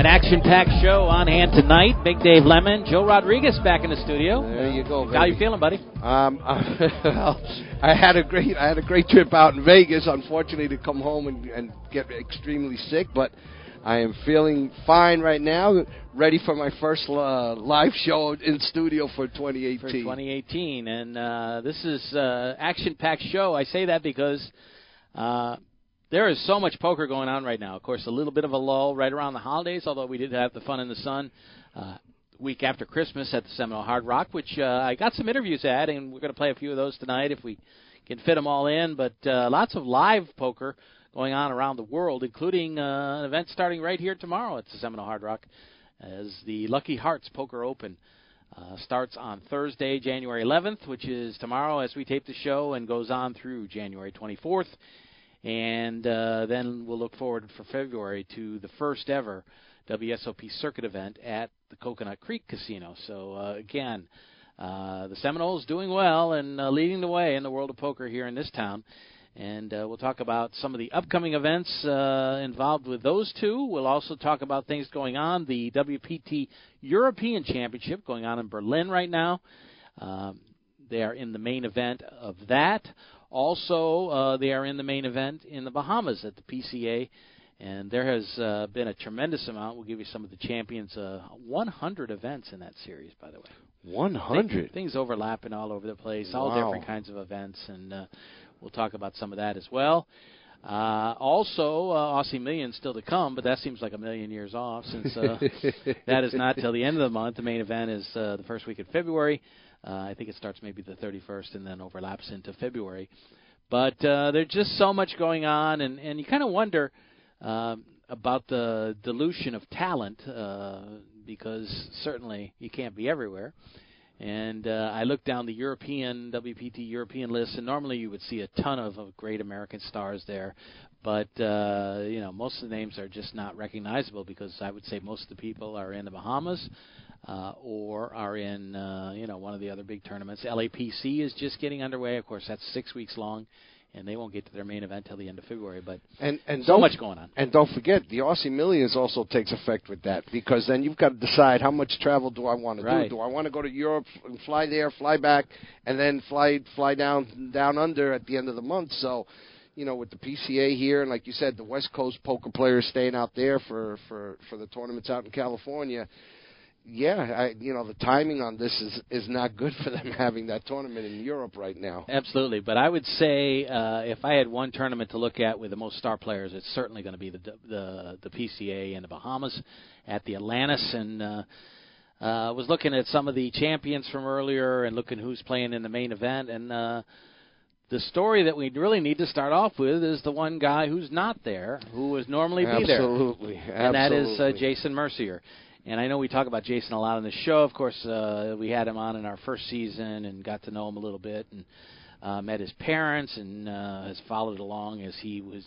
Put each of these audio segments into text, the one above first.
An action-packed show on hand tonight. Big Dave Lemon, Joe Rodriguez back in the studio. There you go. Baby. How you feeling, buddy? Um, well, I had a great I had a great trip out in Vegas. Unfortunately, to come home and, and get extremely sick, but I am feeling fine right now. Ready for my first uh, live show in studio for 2018. For 2018, and uh, this is uh, action-packed show. I say that because. Uh, there is so much poker going on right now. Of course, a little bit of a lull right around the holidays, although we did have the fun in the sun. Uh, week after Christmas at the Seminole Hard Rock, which uh, I got some interviews at, and we're going to play a few of those tonight if we can fit them all in. But uh, lots of live poker going on around the world, including uh, an event starting right here tomorrow at the Seminole Hard Rock, as the Lucky Hearts Poker Open. Uh, starts on Thursday, January 11th, which is tomorrow as we tape the show, and goes on through January 24th and uh, then we'll look forward for February to the first ever WSOP circuit event at the Coconut Creek Casino. So uh, again, uh, the Seminoles doing well and uh, leading the way in the world of poker here in this town. And uh, we'll talk about some of the upcoming events uh, involved with those two. We'll also talk about things going on. The WPT European Championship going on in Berlin right now. Um, they are in the main event of that. Also, uh, they are in the main event in the Bahamas at the PCA, and there has uh, been a tremendous amount. We'll give you some of the champions. Uh, 100 events in that series, by the way. 100 things, things overlapping all over the place, wow. all different kinds of events, and uh, we'll talk about some of that as well. Uh, also, uh, Aussie Million still to come, but that seems like a million years off since uh, that is not till the end of the month. The main event is uh, the first week of February. Uh, I think it starts maybe the 31st and then overlaps into February. But uh, there's just so much going on, and, and you kind of wonder um, about the dilution of talent uh, because certainly you can't be everywhere. And uh, I looked down the European WPT European list, and normally you would see a ton of, of great American stars there, but uh, you know most of the names are just not recognizable because I would say most of the people are in the Bahamas uh, or are in uh, you know one of the other big tournaments. LAPC is just getting underway. Of course, that's six weeks long, and they won't get to their main event till the end of February. But and and so much going on. And don't forget, the Aussie Millions also takes effect with that because then you've got to decide how much travel do I want to right. do? Do I want to go to Europe and fly there, fly back, and then fly fly down down under at the end of the month? So you know, with the PCA here, and like you said, the West Coast poker players staying out there for for for the tournaments out in California yeah, I, you know the timing on this is is not good for them having that tournament in Europe right now. Absolutely, but I would say uh, if I had one tournament to look at with the most star players, it's certainly going to be the the the PCA in the Bahamas at the Atlantis, and uh, uh, was looking at some of the champions from earlier and looking who's playing in the main event, and uh, the story that we really need to start off with is the one guy who's not there, who would normally be Absolutely. there, Absolutely. and that is uh, Jason Mercier. And I know we talk about Jason a lot on the show. Of course, uh, we had him on in our first season and got to know him a little bit and uh, met his parents and uh, has followed along as he was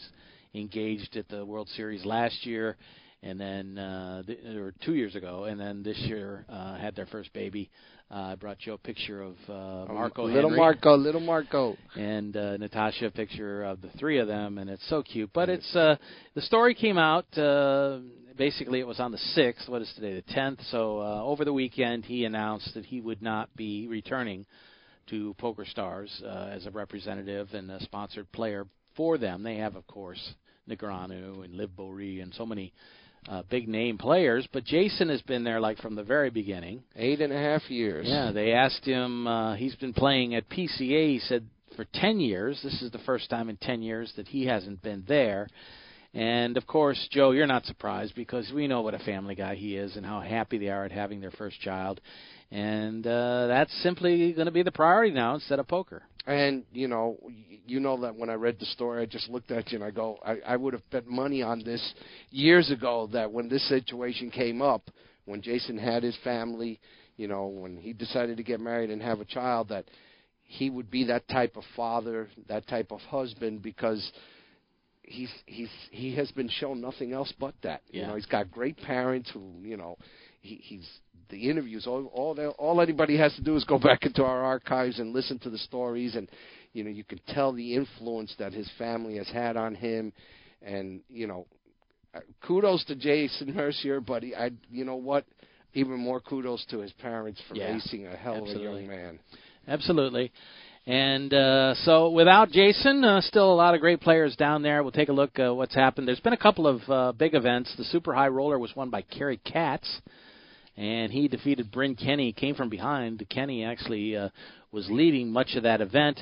engaged at the World Series last year and then uh, th- or two years ago, and then this year uh, had their first baby. Uh, I brought you a picture of uh, Marco, little Henry Marco, little Marco, and uh, Natasha a picture of the three of them, and it's so cute. But it's uh, the story came out. Uh, basically, it was on the sixth. What is today? The tenth. So uh, over the weekend, he announced that he would not be returning to Poker Stars uh, as a representative and a sponsored player for them. They have, of course, Negreanu and Liv Boeree and so many uh, big name players, but Jason has been there like from the very beginning. eight and a half years. Yeah, they asked him. Uh, he's been playing at PCA. He said for ten years. This is the first time in ten years that he hasn't been there. And of course, Joe, you're not surprised because we know what a family guy he is and how happy they are at having their first child. And uh, that's simply going to be the priority now instead of poker. And you know, you know that when I read the story, I just looked at you and I go, I, I would have bet money on this years ago that when this situation came up, when Jason had his family, you know, when he decided to get married and have a child, that he would be that type of father, that type of husband because he's he's he has been shown nothing else but that. Yeah. You know, he's got great parents who, you know, he, he's the interviews all all they, all anybody has to do is go back into our archives and listen to the stories and you know, you can tell the influence that his family has had on him and, you know, uh, kudos to Jason Mercier, but he, I you know what? Even more kudos to his parents for Yeah, raising a hell absolutely. of a young man. Absolutely. And uh, so, without Jason, uh, still a lot of great players down there. We'll take a look uh, what's happened. There's been a couple of uh, big events. The Super High Roller was won by Cary Katz, and he defeated Bryn Kenny. Came from behind. Kenny actually uh, was leading much of that event,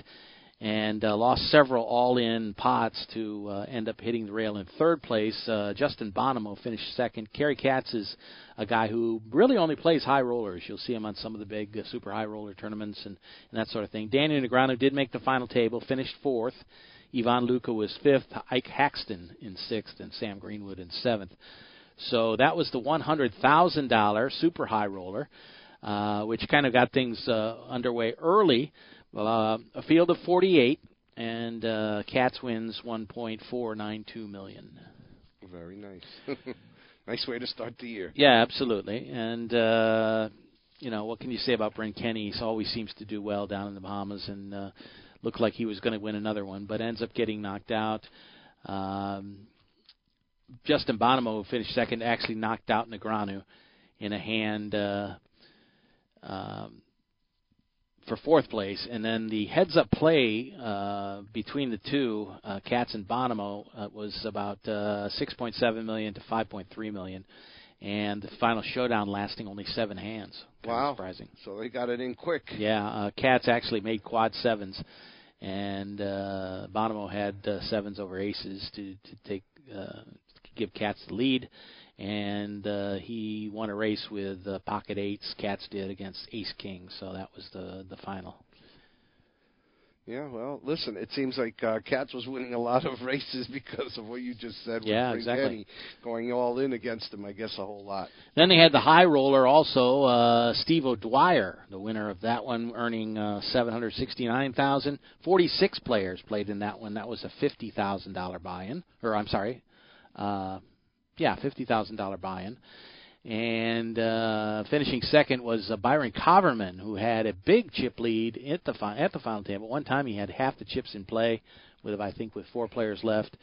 and uh, lost several all-in pots to uh, end up hitting the rail in third place. Uh, Justin Bonomo finished second. Cary Katz is a guy who really only plays high rollers. You'll see him on some of the big uh, super high roller tournaments and, and that sort of thing. Danny Negreanu did make the final table, finished fourth. Ivan Luca was fifth. Ike Haxton in sixth, and Sam Greenwood in seventh. So that was the $100,000 super high roller, uh, which kind of got things uh, underway early. Uh, a field of 48, and uh, Katz wins 1.492 million. Very nice. nice way to start the year. Yeah, absolutely. And uh, you know, what can you say about Brent Kenny? He always seems to do well down in the Bahamas, and uh, looked like he was going to win another one, but ends up getting knocked out. Um, Justin Bonomo, who finished second, actually knocked out Negreanu in a hand uh, um, for fourth place, and then the heads-up play uh, between the two, uh, Katz and Bonomo, uh, was about uh, 6.7 million to 5.3 million, and the final showdown lasting only seven hands. Kind Wow. surprising. So they got it in quick. Yeah, uh, Katz actually made quad sevens, and uh, Bonomo had uh, sevens over aces to to take uh, give Katz the lead, and uh, he won a race with uh, pocket eights. Katz did against ace king, so that was the the final. Yeah, well, listen, it seems like uh, Katz was winning a lot of races because of what you just said. Yeah, with exactly. Kenny going all in against him, I guess, a whole lot. Then they had the high roller also, uh, Steve O'Dwyer, the winner of that one, earning uh, seven hundred sixty-nine thousand. Forty-six players played in that one. That was a fifty thousand dollar buy-in, or I'm sorry, uh, yeah, fifty thousand dollar buy-in. And uh, finishing second was uh, Byron Kaverman, who had a big chip lead at the fi- at the final table. One time he had half the chips in play, with I think with four players left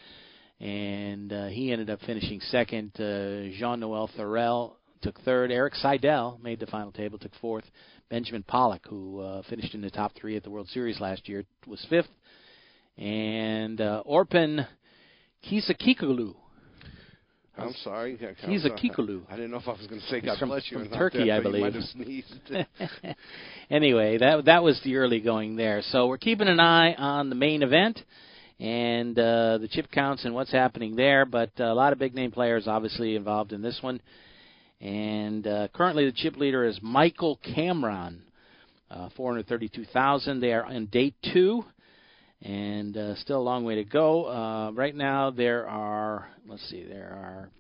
and uh, he ended up finishing second. Uh, Jean Noel Thorel took third. Erik Seidel made the final table, took fourth. Benjamin Pollak, who uh, finished in the top three at the World Series last year, was fifth. And uh, Orpin Kisakikulu. I'm sorry. He's a. Kikulu. I didn't know if I was going to say God from- bless you from Turkey, I but you might believe. anyway, that that was the early going there. So we're keeping an eye on the main event and uh, the chip counts and what's happening there. But uh, a lot of big name players obviously involved in this one. And uh, currently the chip leader is Michael Cameron, uh, 432,000. They are on day two. And uh, still a long way to go. Uh, right now there are, let's see, there are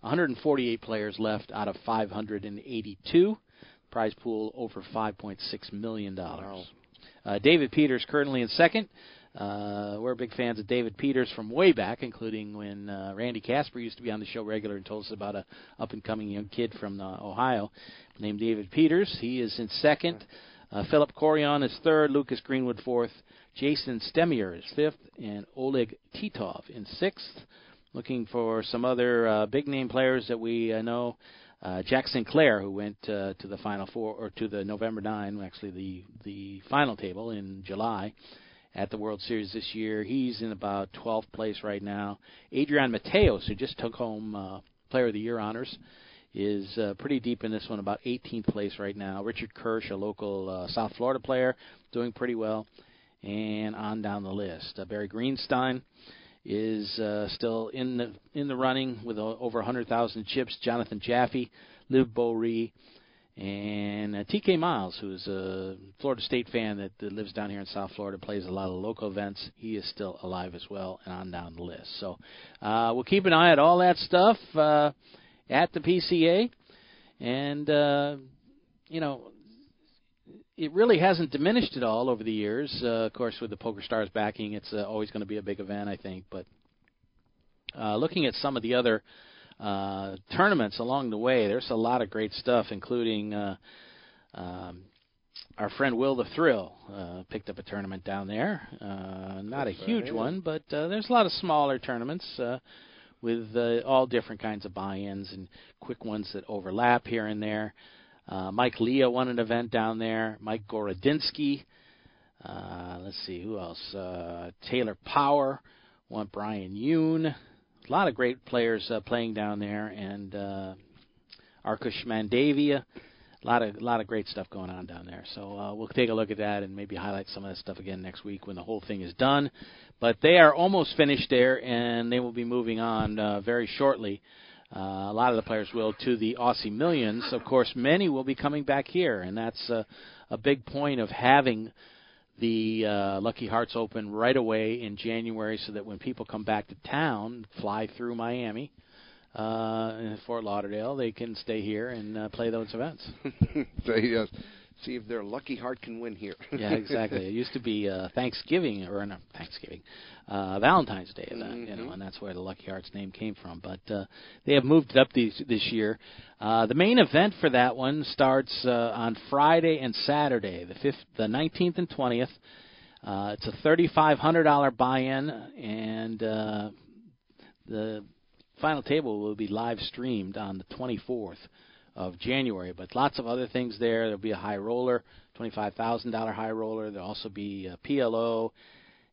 148 players left out of 582. Prize pool over 5.6 million dollars. Uh, David Peters currently in second. Uh, we're big fans of David Peters from way back, including when uh, Randy Casper used to be on the show regular and told us about a up and coming young kid from uh, Ohio named David Peters. He is in second. Uh, Philip Corion is third. Lucas Greenwood fourth. Jason Stemier is fifth, and Oleg Titov in sixth. Looking for some other uh, big name players that we uh, know. Uh, Jack Sinclair, who went uh, to the final four or to the November nine, actually the the final table in July at the World Series this year. He's in about 12th place right now. Adrian Mateos, who just took home uh, Player of the Year honors, is uh, pretty deep in this one, about 18th place right now. Richard Kirsch, a local uh, South Florida player, doing pretty well. And on down the list, uh, Barry Greenstein is uh, still in the in the running with uh, over 100,000 chips. Jonathan Jaffe, Liv Boeree, and uh, TK Miles, who's a Florida State fan that, that lives down here in South Florida, plays a lot of local events. He is still alive as well, and on down the list. So uh, we'll keep an eye at all that stuff uh, at the PCA, and uh, you know it really hasn't diminished at all over the years. Uh, of course, with the Poker Stars backing, it's uh, always going to be a big event, I think. But uh, looking at some of the other uh, tournaments along the way, there's a lot of great stuff, including uh, um, our friend Will the Thrill uh, picked up a tournament down there. Uh, not a huge one, but uh, there's a lot of smaller tournaments uh, with uh, all different kinds of buy-ins and quick ones that overlap here and there. Uh, Mike Leah won an event down there. Mike Gorodinsky. Uh, let's see who else. Uh, Taylor Paur won. Brian Yoon. A lot of great players uh, playing down there, and uh, Ankush Mandavia. A lot of a lot of great stuff going on down there. So uh, we'll take a look at that and maybe highlight some of that stuff again next week when the whole thing is done. But they are almost finished there, and they will be moving on uh, very shortly. Uh, a lot of the players will to the Aussie Millions. Of course, many will be coming back here, and that's uh, a big point of having the uh, Lucky Hearts Open right away in January, so that when people come back to town, fly through Miami, uh, in Fort Lauderdale, they can stay here and uh, play those events. uh, see if their lucky heart can win here. yeah, exactly. It used to be uh, Thanksgiving or not Thanksgiving, uh, Valentine's Day event, mm-hmm. you know, and that's where the Lucky Hearts name came from. But uh, they have moved it up these, this year. Uh, the main event for that one starts uh, on Friday and Saturday, the fifth, the 19th and 20th. Uh, it's a thirty-five hundred dollar buy-in, and uh, the final table will be live streamed on the 24th of January. But lots of other things there. There'll be a high roller, $25,000 high roller. There'll also be a PLO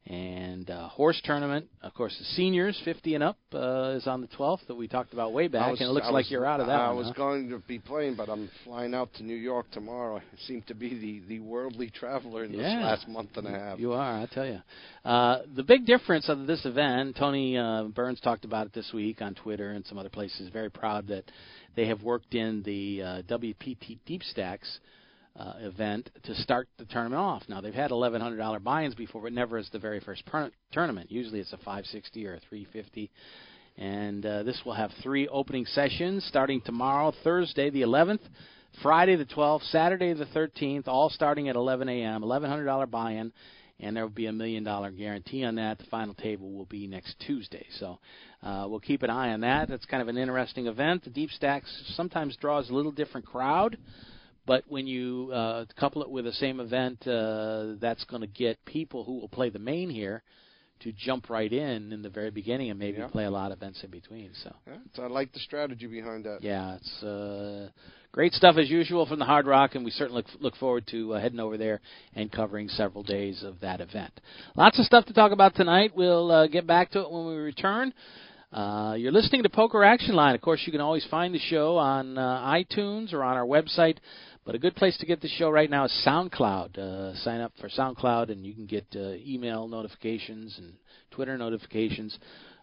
and uh, horse tournament. Of course, the seniors, 50 and up, uh, is on the 12th that we talked about way back, was, and it looks was, like you're out of that. I one, was huh? going to be playing, but I'm flying out to New York tomorrow. I seem to be the, the worldly traveler in yeah. this last month and a half. You are, I tell you. Uh, the big difference of this event, Tony uh, Burns talked about it this week on Twitter and some other places. Very proud that they have worked in the uh, WPT Deep Stacks uh, event to start the tournament off. Now they've had $1,100 buy-ins before, but never as the very first per- tournament. Usually it's a 560 or a 350. And uh, this will have three opening sessions starting tomorrow, Thursday the 11th, Friday the 12th, Saturday the 13th, all starting at 11 a.m. $1,100 buy-in, and there will be a million dollar guarantee on that. The final table will be next Tuesday, so uh, we'll keep an eye on that. That's kind of an interesting event. The Deep Stacks sometimes draws a little different crowd. But when you uh, couple it with the same event, uh, that's going to get people who will play the main here to jump right in in the very beginning and maybe Yeah. play a lot of events in between. So Yeah, so I like the strategy behind that. yeah, it's uh, great stuff as usual from the Hard Rock, and we certainly look, look forward to uh, heading over there and covering several days of that event. Lots of stuff to talk about tonight. We'll uh, get back to it when we return. Uh, you're listening to Poker Action Line. Of course, you can always find the show on uh, iTunes or on our website. But a good place to get the show right now is SoundCloud. Uh, sign up for SoundCloud, and you can get uh, email notifications and Twitter notifications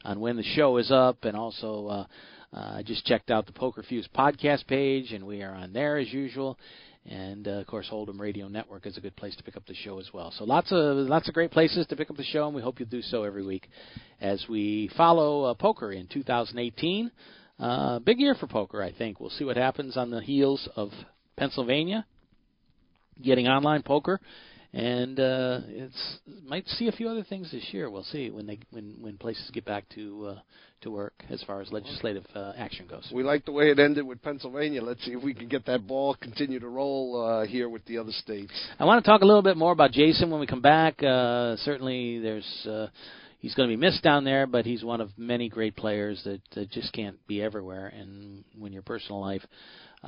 on when the show is up. And also, uh, uh, I just checked out the Poker Fuse podcast page, and we are on there as usual. And uh, of course, Hold'em Radio Network is a good place to pick up the show as well. So lots of lots of great places to pick up the show, and we hope you'll do so every week as we follow uh, poker in 2018. Uh, big year for poker, I think. We'll see what happens on the heels of Pennsylvania getting online poker, and uh, it's might see a few other things this year. We'll see when they when when places get back to uh, to work as far as legislative uh, action goes. We like the way it ended with Pennsylvania. Let's see if we can get that ball continue to roll uh, here with the other states. I want to talk a little bit more about Jason when we come back. Uh, certainly, there's uh, he's going to be missed down there, but he's one of many great players that, that just can't be everywhere. And when your personal life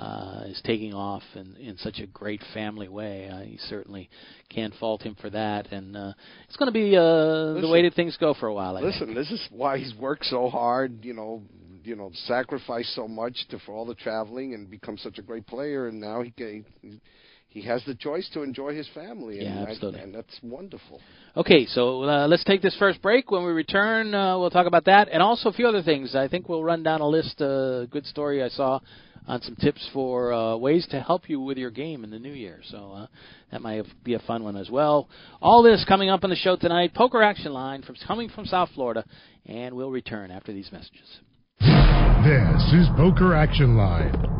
uh, is taking off in, in such a great family way, uh, you certainly can't fault him for that. And uh, it's going to be uh, the way that things go for a while. I Listen, think. this is why he's worked so hard. You know, you know, sacrificed so much to for all the traveling and become such a great player. And now he can, he, he has the choice to enjoy his family. Yeah, and, I- absolutely. and that's wonderful. Okay, so uh, let's take this first break. When we return, uh, we'll talk about that and also a few other things. I think we'll run down a list. A uh, good story I saw on some tips for uh, ways to help you with your game in the new year. So uh, that might be a fun one as well. All this coming up on the show tonight. Poker Action Line from coming from South Florida, and we'll return after these messages. This is Poker Action Line.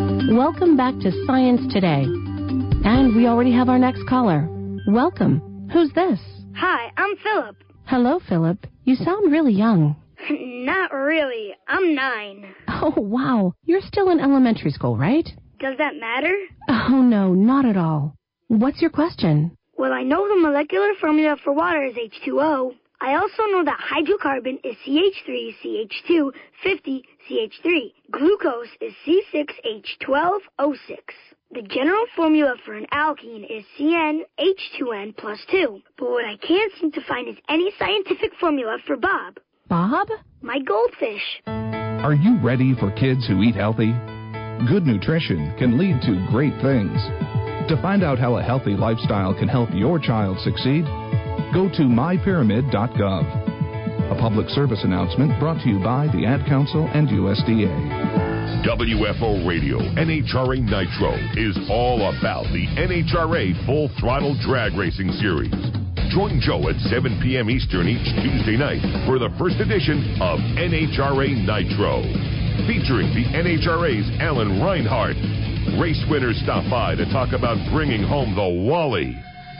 Welcome back to Science Today. And we already have our next caller. Welcome. Who's this? Hi, I'm Philip. Hello, Philip. You sound really young. Not really. I'm nine. Oh, wow. You're still in elementary school, right? Does that matter? Oh, no, not at all. What's your question? Well, I know the molecular formula for water is H2O. I also know that hydrocarbon is CH3CH2 50CH3. Glucose is C6H12O6. The general formula for an alkene is CnH2n plus 2. But what I can't seem to find is any scientific formula for Bob. Bob? My goldfish. Are you ready for kids who eat healthy? Good nutrition can lead to great things. To find out how a healthy lifestyle can help your child succeed, go to mypyramid.gov. A public service announcement brought to you by the Ad Council and USDA. WFO Radio NHRA Nitro is all about the NHRA Full Throttle Drag Racing Series. Join Joe at 7 p.m. Eastern each Tuesday night for the first edition of NHRA Nitro. Featuring the NHRA's Alan Reinhart. Race winners stop by to talk about bringing home the Wally.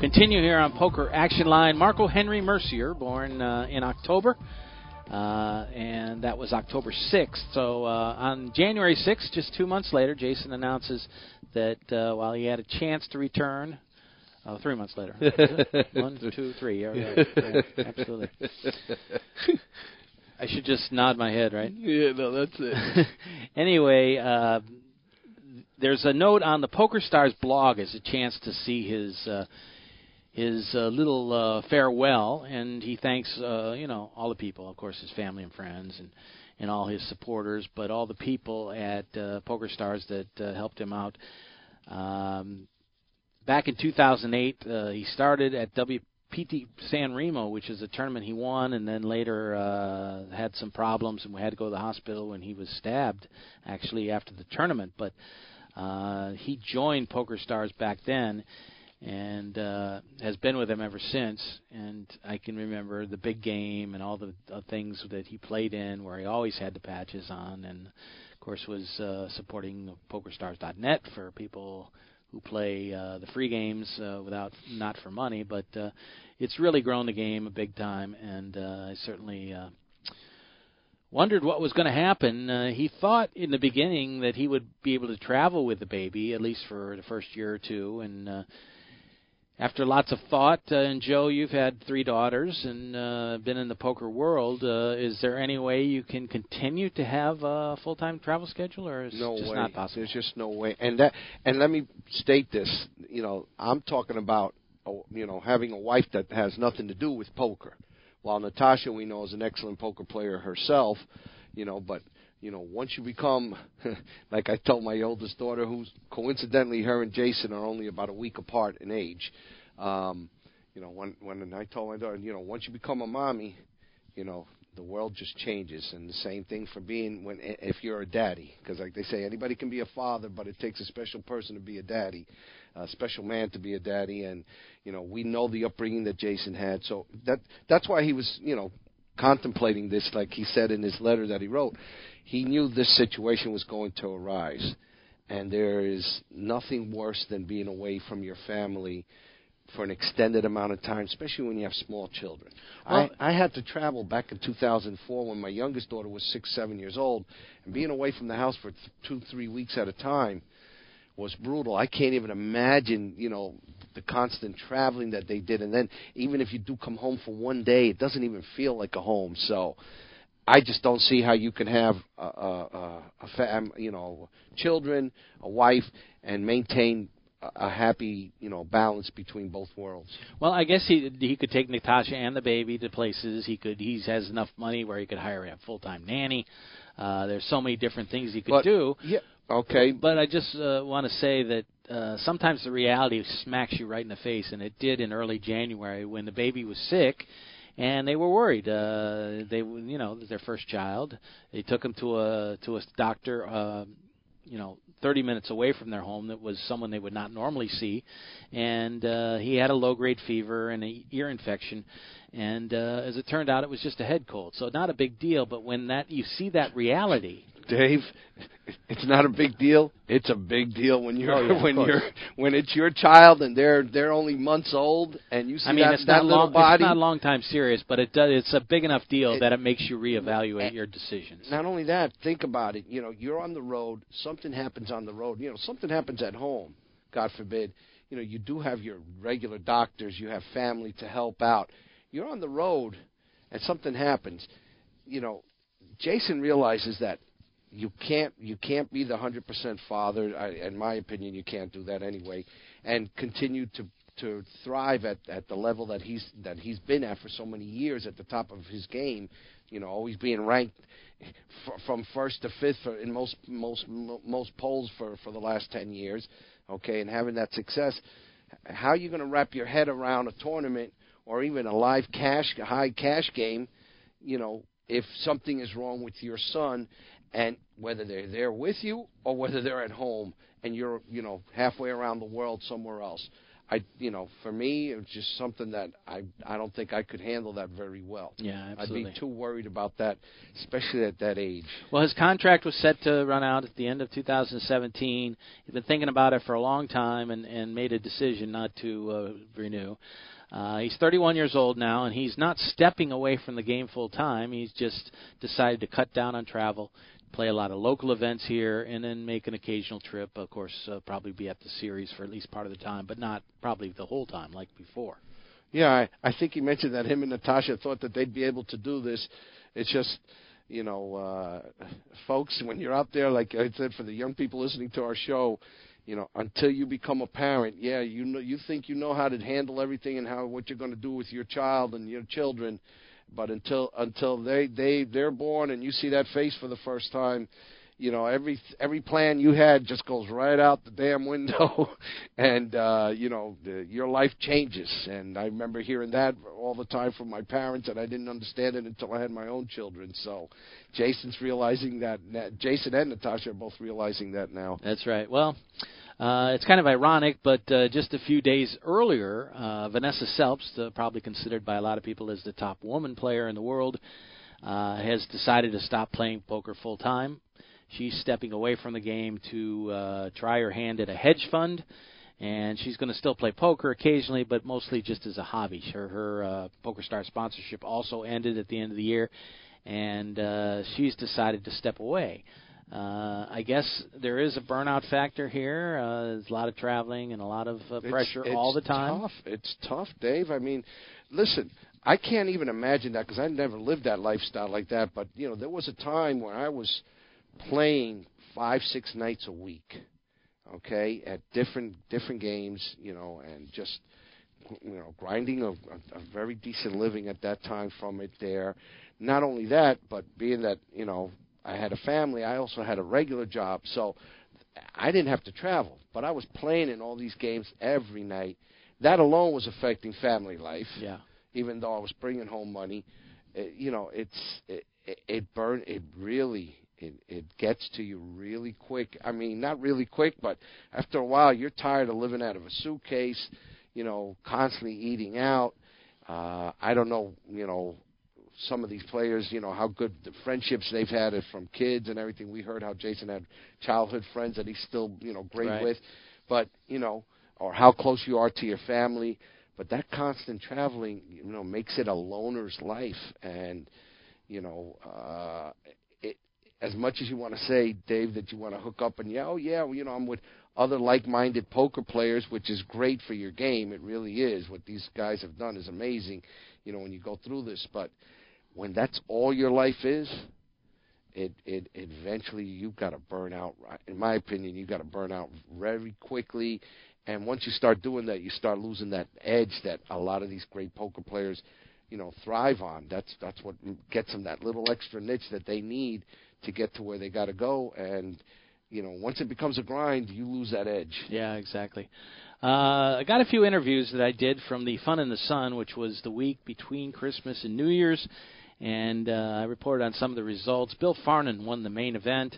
continue here on Poker Action Line. Marco Henry Mercier, born uh, in October, uh, and that was October 6th. So uh, on January 6th, just two months later, Jason announces that uh, while he had a chance to return, Oh, three months later. One, two, three. Yeah, right. yeah, absolutely. I should just nod my head, right? Yeah, no, that's it. anyway, uh, there's a note on the Poker Stars blog as a chance to see his uh, his uh, little uh, farewell, and he thanks uh, you know all the people, of course, his family and friends, and and all his supporters, but all the people at uh, Poker Stars that uh, helped him out. Um, back in 2008, uh, he started at WPT San Remo, which is a tournament he won, and then later uh, had some problems and we had to go to the hospital when he was stabbed, actually after the tournament. But uh, he joined Poker Stars back then and uh, has been with him ever since. And I can remember the big game and all the things that he played in, where he always had the patches on, and of course was uh, supporting PokerStars.net for people who play uh, the free games uh, without not for money. But uh, it's really grown the game a big time, and uh, I certainly. Uh, wondered what was going to happen. Uh, he thought in the beginning that he would be able to travel with the baby, at least for the first year or two. And uh, after lots of thought, uh, and Joe, you've had three daughters and uh, been in the poker world. Uh, is there any way you can continue to have a full-time travel schedule, or is no just way. not possible? There's just no way. And that, and let me state this. You know, I'm talking about, oh, you know, having a wife that has nothing to do with poker. While Natasha, we know, is an excellent poker player herself, you know, but you know, once you become, like I told my oldest daughter, who's coincidentally her and Jason are only about a week apart in age. Um, you know, when when I told my daughter, you know, once you become a mommy, you know, the world just changes, and the same thing for being when if you're a daddy, because like they say, anybody can be a father, but it takes a special person to be a daddy, a special man to be a daddy, and you know, we know the upbringing that Jason had, so that that's why he was, you know, contemplating this, like he said in his letter that he wrote. He knew this situation was going to arise, and there is nothing worse than being away from your family for an extended amount of time, especially when you have small children. Well- I, I had to travel back in 2004 when my youngest daughter was six, seven years old, and being away from the house for th- two, three weeks at a time was brutal. I can't even imagine, you know, the constant traveling that they did, and then even if you do come home for one day, it doesn't even feel like a home. So. I just don't see how you can have a, a, a fam, you know, children, a wife, and maintain a happy, you know, balance between both worlds. Well, I guess he he could take Natasha and the baby to places. He could he has enough money where he could hire a full time nanny. Uh, there's so many different things he could but, do. Yeah. Okay. But I just uh, want to say that uh, sometimes the reality smacks you right in the face, and it did in early January when the baby was sick and they were worried. Uh, they, you know, their first child. They took him to a to a doctor, uh, you know, 30 minutes away from their home. That was someone they would not normally see, and uh, he had a low grade fever and a ear infection. And uh, as it turned out, it was just a head cold, so not a big deal. But when that you see that reality, Dave, it's not a big deal. It's a big deal when you're oh, yeah, when you're when it's your child and they're they're only months old and you see I mean, that, it's that not little long, body. It's not long time serious, but it does. It's a big enough deal It- that it makes you reevaluate your decisions. Not only that, think about it. You know, you're on the road. Something happens on the road. You know, something happens at home. God forbid. You know, you do have your regular doctors. You have family to help out. You're on the road, and something happens. You know, Jason realizes that you can't you can't be the hundred percent father. I, in my opinion, you can't do that anyway, and continue to to thrive at at the level that he's that he's been at for so many years at the top of his game. You know, always being ranked from first to fifth in most most most polls for for the last ten years. Okay, and having that success, how are you going to wrap your head around a tournament or even a live cash high cash game? You know, if something is wrong with your son and whether they're there with you or whether they're at home and you're you know halfway around the world somewhere else i you know for me it's just something that i i don't think i could handle that very well Yeah, absolutely. i'd be too worried about that especially at that age Well, his contract was set to run out at the end of 2017. He's been thinking about it for a long time and, and made a decision not to uh, renew. Uh, he's 31 years old now, and he's not stepping away from the game full time. He's just decided to cut down on travel, play a lot of local events here, and then make an occasional trip. Of course, uh, probably be at the series for at least part of the time, but not probably the whole time like before. Yeah, I, I think he mentioned that him and Natasha thought that they'd be able to do this. It's just, you know, uh, folks, when you're out there, like I said, for the young people listening to our show, you know, until you become a parent, yeah, you know, you think you know how to handle everything and how what you're going to do with your child and your children, but until until they they they're born and you see that face for the first time, you know every every plan you had just goes right out the damn window and uh you know the, your life changes and i remember hearing that all the time from my parents and i didn't understand it until i had my own children so jason's realizing that jason and natasha are both realizing that now That's right. Well, uh, it's kind of ironic, but uh, just a few days earlier, uh, Vanessa Selbst, uh, probably considered by a lot of people as the top woman player in the world, uh, has decided to stop playing poker full time. She's stepping away from the game to uh, try her hand at a hedge fund, and she's going to still play poker occasionally, but mostly just as a hobby. Her her uh, Poker Star sponsorship also ended at the end of the year, and uh, she's decided to step away. Uh, I guess there is a burnout factor here. Uh, there's a lot of traveling and a lot of uh, pressure it's all the time. It's tough. It's tough, Dave. I mean, listen, I can't even imagine that because I never lived that lifestyle like that. But you know, there was a time when I was playing five, six nights a week, okay, at different different games, you know, and just you know, grinding a, a, very decent living at that time from it there. Not only that, but being that you know I had a family, I also had a regular job, so I didn't have to travel. But I was playing in all these games every night. That alone was affecting family life. Yeah. Even though I was bringing home money, it, you know, it's it, it, it burn it really it it gets to you really quick. I mean, not really quick, but after a while, you're tired of living out of a suitcase. You know, constantly eating out. Uh, I don't know, you know, some of these players, you know, how good the friendships they've had from kids and everything. We heard how Jason had childhood friends that he's still, you know, great Right. with. But, you know, or how close you are to your family. But that constant traveling, you know, makes it a loner's life. And, you know, uh, it, as much as you want to say, Dave, that you want to hook up and yeah, oh yeah, well, you know, I'm with other like-minded poker players, which is great for your game. It really is. What these guys have done is amazing. You know, when you go through this, but when that's all your life is, it it eventually you've got to burn out. In my opinion, you've got to burn out very quickly. And once you start doing that, you start losing that edge that a lot of these great poker players, you know, thrive on. That's that's what gets them that little extra niche that they need to get to where they got to go. And you know, once it becomes a grind, you lose that edge. Yeah, exactly. Uh, I got a few interviews that I did from the Fun in the Sun, which was the week between Christmas and New Year's, and uh, I reported on some of the results. Bill Farnan won the main event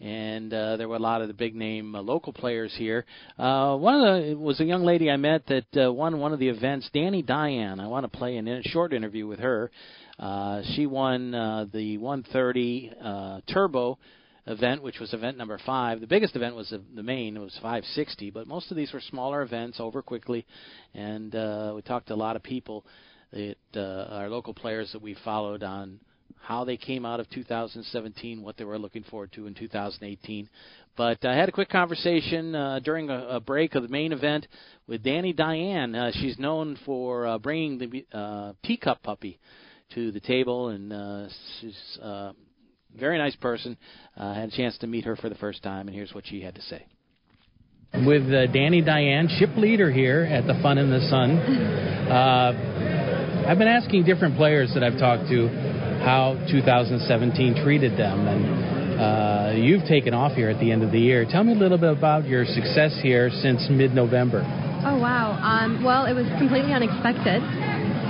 and uh, there were a lot of the big name uh, local players here. Uh, one of the was a young lady I met that uh, won one of the events, Danny Diane. I want to play a short interview with her. Uh, she won uh, the 130 uh, Turbo event, which was event number five. The biggest event was the, main; it was 560. But most of these were smaller events, over quickly, and uh, we talked to a lot of people that uh, our local players that we followed on how they came out of 2017, what they were looking forward to in 2018. But I had a quick conversation uh, during a, a break of the main event with Danny Diane. Uh, she's known for uh, bringing the uh, teacup puppy to the table, and uh, she's a uh, very nice person. Uh, I had a chance to meet her for the first time, and here's what she had to say. With uh, Danny Diane, ship leader here at the Fun in the Sun. Uh, I've been asking different players that I've talked to how 2017 treated them. And uh, you've taken off here at the end of the year. Tell me a little bit about your success here since mid November. Oh, wow. Um, well, it was completely unexpected.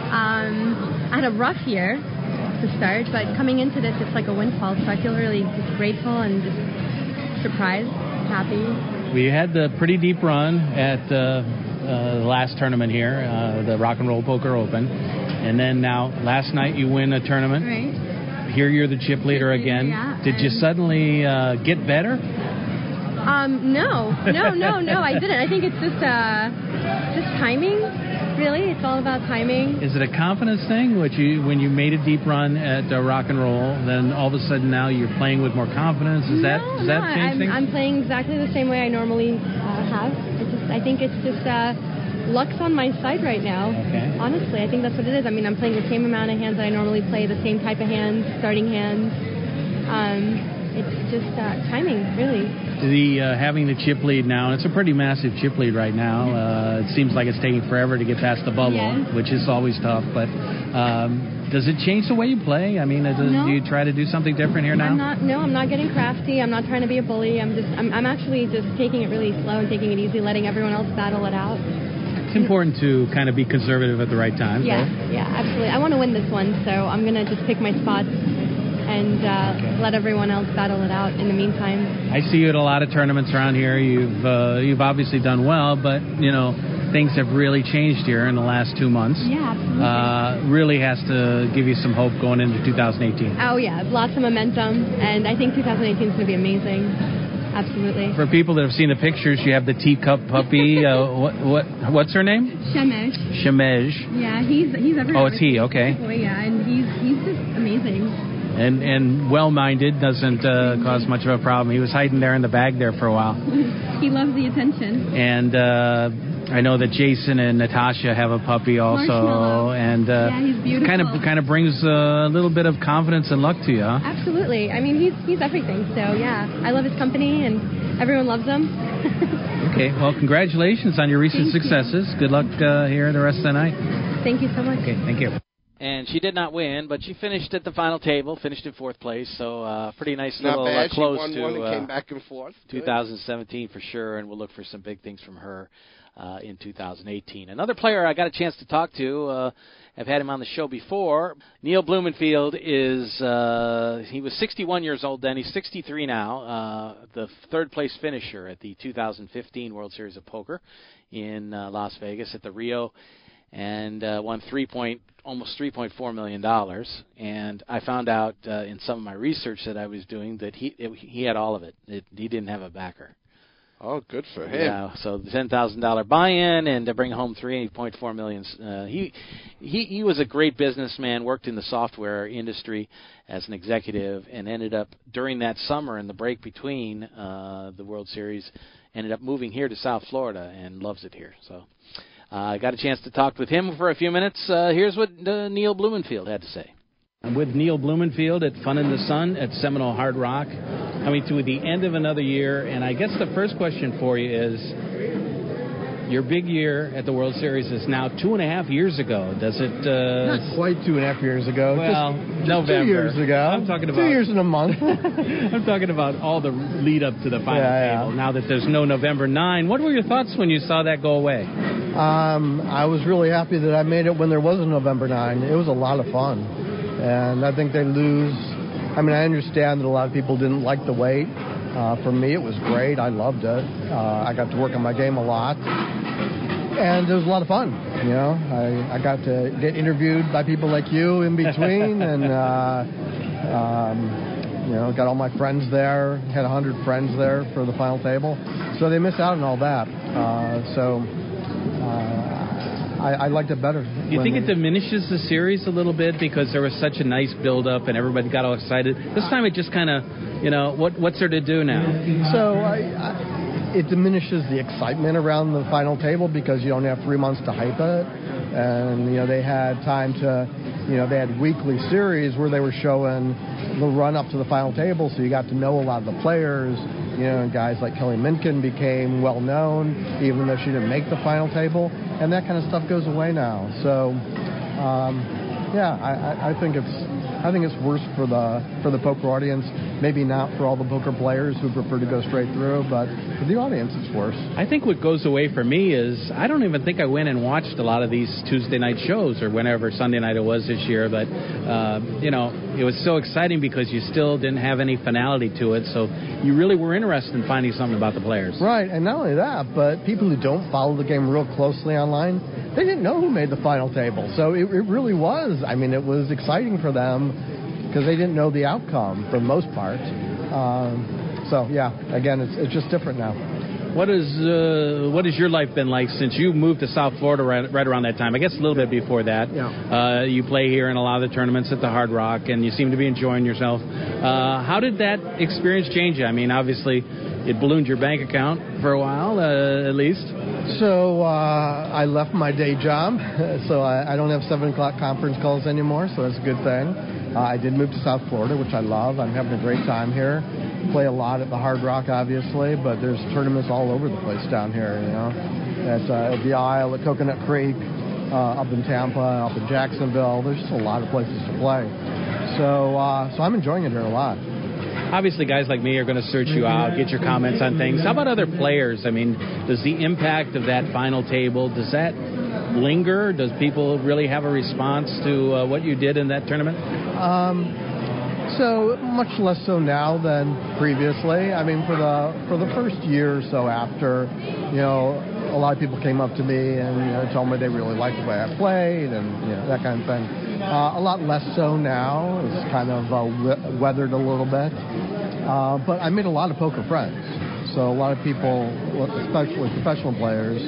Um, I had a rough year to start, but coming into this, it's like a windfall. So I feel really just grateful and just surprised, happy. We had the pretty deep run at uh, uh, the last tournament here, uh, the Rock and Roll Poker Open. And then now, last night you win a tournament. Right. Here you're the chip leader again. Yeah, Did you suddenly uh, get better? Um, no, no, no, no. I didn't. I think it's just uh, just timing. Really, it's all about timing. Is it a confidence thing? Which you, when you made a deep run at uh, rock and roll, then all of a sudden now you're playing with more confidence. Is no, that does no, that change I'm, things? I'm playing exactly the same way I normally uh, have. Just, I think it's just. Uh, luck's on my side right now. Okay. Honestly, I think that's what it is. I mean, I'm playing the same amount of hands that I normally play, the same type of hands, starting hands. Um, it's just uh, timing, really. The uh, having the chip lead now, it's a pretty massive chip lead right now. Uh, it seems like it's taking forever to get past the bubble, which is always tough. But um, does it change the way you play? I mean, does, No. do you try to do something different here now? I'm not. No, I'm not getting crafty. I'm not trying to be a bully. I'm just. I'm, I'm actually just taking it really slow and taking it easy, letting everyone else battle it out. It's important to kind of be conservative at the right time. Yeah, right? yeah, absolutely. I want to win this one, so I'm gonna just pick my spots and uh, let everyone else battle it out. In the meantime, I see you at a lot of tournaments around here. You've uh, you've obviously done well, but you know things have really changed here in the last two months. yeah, absolutely. Uh, really has to give you some hope going into 2018. oh yeah, lots of momentum, and I think 2018 is gonna be amazing. Absolutely. For people that have seen the pictures, you have the teacup puppy. uh, what what what's her name? Shemesh. Shemej. Yeah, he's he's everywhere. Oh, it's he. Okay. Boy, yeah, and he's he's just amazing. And and well-minded doesn't uh, cause much of a problem. He was hiding there in the bag there for a while. he loves the attention. And uh, I know that Jason and Natasha have a puppy also, and uh, Yeah, he's beautiful. kind of kind of brings a little bit of confidence and luck to you. Huh? Absolutely. I mean, he's he's everything. So yeah, I love his company, and everyone loves him. Okay. Well, congratulations on your recent Thank you. successes. Good luck uh, here the rest of the night. Thank you so much. Okay. Thank you. And she did not win, but she finished at the final table, finished in fourth place. So uh, pretty nice Not little bad. uh, close she won to one uh, came back and forth. Good. 2017 for sure, and we'll look for some big things from her uh, in 2018. Another player I got a chance to talk to. Uh, I've had him on the show before. Neil Blumenfield is uh, he was 61 years old then. He's 63 now. Uh, the third place finisher at the 2015 World Series of Poker in uh, Las Vegas at the Rio, and uh, won three point almost 3.4 million dollars. And I found out uh, in some of my research that I was doing that he it, he had all of it. it. He didn't have a backer. Oh, good for him. Yeah, so the ten thousand dollar buy-in and to bring home three point four million. Uh, he he he was a great businessman. Worked in the software industry as an executive, and ended up during that summer in the break between uh, the World Series, ended up moving here to South Florida and loves it here. So uh, I got a chance to talk with him for a few minutes. Uh, here's what uh, Neil Blumenfield had to say. I'm with Neil Blumenfield at Fun in the Sun at Seminole Hard Rock, coming to the end of another year. And I guess the first question for you is your big year at the World Series is now two and a half years ago. Does it? Uh, Not quite two and a half years ago. Well, just, November. Two years ago. I'm talking about two years and a month. I'm talking about all the lead up to the final Yeah, table. yeah. Now that there's no November 9, what were your thoughts when you saw that go away? Um, I was really happy that I made it when there was a November 9. It was a lot of fun. And I think they lose. I mean, I understand that a lot of people didn't like the wait. Uh, for me, it was great. I loved it. Uh, I got to work on my game a lot. And it was a lot of fun. You know, I, I got to get interviewed by people like you in between. and, uh, um, you know, got all my friends there. Had 100 friends there for the final table. So they miss out on all that. Uh, so I, I liked it better. Do you think it diminishes the series a little bit because there was such a nice build up and everybody got all excited? This time it just kind of, you know, what what's there to do now? So I, I, it diminishes the excitement around the final table because you don't have three months to hype it, and you know they had time to, you know, they had weekly series where they were showing the run up to the final table, so you got to know a lot of the players. You know, guys like Kelly Minkin became well known, even though she didn't make the final table, and that kind of stuff goes away now. So, um, yeah, I, I, I think it's I think it's worse for the for the poker audience. Maybe not for all the poker players who prefer to go straight through, but for the audience, it's worse. I think what goes away for me is I don't even think I went and watched a lot of these Tuesday night shows or whenever Sunday night it was this year. But uh, you know, it was so exciting because you still didn't have any finality to it, so you really were interested in finding something about the players. Right, and not only that, but people who don't follow the game real closely online, they didn't know who made the final table. So it, it really was. I mean, it was exciting for them because they didn't know the outcome for the most part. Um, so yeah, again, it's it's just different now. What is uh, what has your life been like since you moved to South Florida right, right around that time? I guess a little bit before that. Yeah. Uh, you play here in a lot of the tournaments at the Hard Rock, and you seem to be enjoying yourself. Uh, how did that experience change you? I mean, obviously, it ballooned your bank account for a while, uh, at least. So uh, I left my day job, so I, I don't have seven o'clock conference calls anymore. So that's a good thing. Uh, I did move to South Florida, which I love. I'm having a great time here. Play a lot at the Hard Rock, obviously, but there's tournaments all over the place down here. You know, at, uh, at the Isle, at Coconut Creek, uh, up in Tampa, up in Jacksonville. There's just a lot of places to play. So uh, so I'm enjoying it here a lot. Obviously, guys like me are going to search you out, get your comments on things. How about other players? I mean, does the impact of that final table does that linger? Does people really have a response to uh, what you did in that tournament? Um, so much less so now than previously. I mean, for the for the first year or so after, you know, a lot of people came up to me and you know told me they really liked the way I played and you know that kind of thing. Uh, a lot less so now. It's kind of uh, weathered a little bit. Uh, but I made a lot of poker friends. So a lot of people, especially professional players,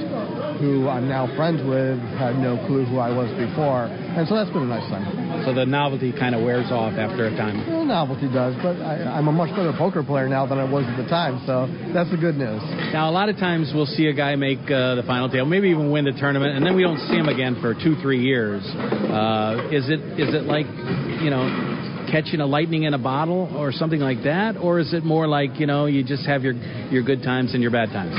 who I'm now friends with, had no clue who I was before, and so that's been a nice thing. So the novelty kind of wears off after a time. Well, novelty does, but I, I'm a much better poker player now than I was at the time, so that's the good news. Now, a lot of times we'll see a guy make uh, the final table, maybe even win the tournament, and then we don't see him again for two, three years. Uh, is it is it like, you know, catching a lightning in a bottle or something like that, or is it more like you know you just have your your good times and your bad times?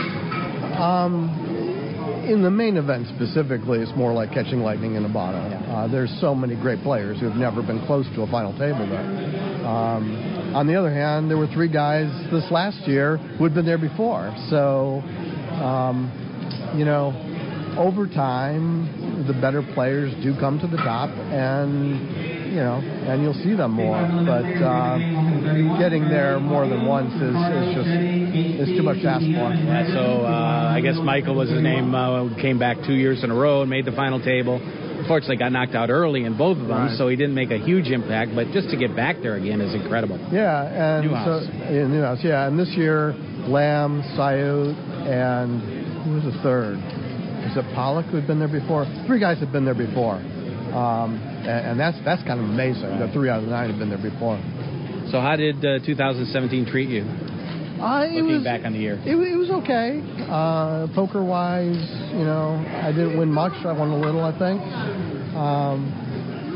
Um, in the main event specifically, it's more like catching lightning in a bottle. Uh, there's so many great players who have never been close to a final table there. Um, on the other hand, there were three guys this last year who had been there before. So, um, you know, over time, the better players do come to the top, and you know, and you'll see them more. But uh, getting there more than once is, is just is too much to ask for. Yeah, so uh, I guess Michael was his name. Uh, came back two years in a row and made the final table. Unfortunately, got knocked out early in both of them, Right. so he didn't make a huge impact. But just to get back there again is incredible. Yeah, and Newhouse. so yeah, Newhouse, yeah, and this year Lamb, Saout, and who was the third? Is it Pollak who had been there before? Three guys had been there before, and, and that's that's kind of amazing. that three out of the nine have been there before. So how did uh, 2017 treat you? Uh, looking was, back on the year, it, it was okay. Uh, poker wise, you know, I didn't win much. I won a little, I think. Um,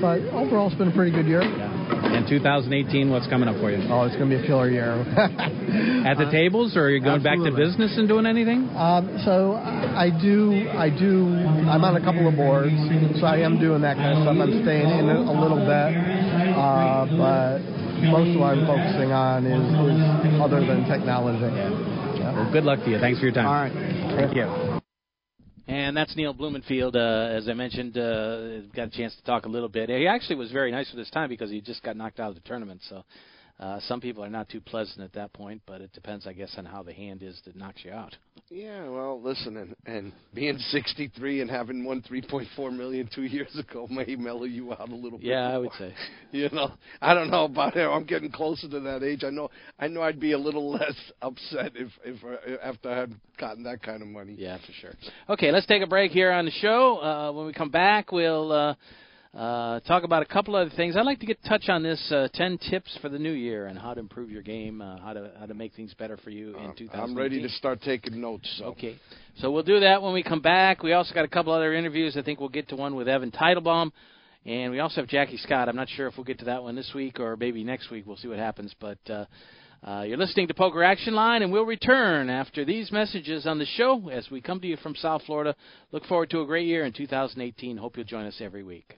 but overall, it's been a pretty good year. Yeah. And 2018, what's coming up for you? Oh, it's going to be a killer year. At the uh, tables, or are you going absolutely. back to business and doing anything? Um, so I do, I do. I'm on a couple of boards, so I am doing that kind of stuff. I'm staying in it a little bit, uh, but most of what I'm focusing on is, is other than technology. Yeah. Well, good luck to you. Thanks for your time. All right. Thank you. And that's Neil Blumenfield. Uh, as I mentioned, uh, got a chance to talk a little bit. He actually was very nice for this time because he just got knocked out of the tournament. So uh, some people are not too pleasant at that point, but it depends, I guess, on how the hand is that knocks you out. Yeah, well, listen, and, and being 63 and having won 3.4 million two years ago may mellow you out a little bit. Yeah, more. I would say. You know, I don't know about it. I'm getting closer to that age. I know, I know, I'd be a little less upset if, if uh, after I had gotten that kind of money. Yeah, for sure. Okay, let's take a break here on the show. Uh, when we come back, we'll. Uh, uh, talk about a couple other things. I'd like to get touch on this uh, 10 tips for the new year and how to improve your game, uh, how to how to make things better for you in 2018. I'm ready to start taking notes. So. Okay. So we'll do that when we come back. We also got a couple other interviews. I think we'll get to one with Evan Teitelbaum. And we also have Jackie Scott. I'm not sure if we'll get to that one this week or maybe next week. We'll see what happens. But uh, uh, you're listening to Poker Action Line, and we'll return after these messages on the show as we come to you from South Florida. Look forward to a great year in 2018. Hope you'll join us every week.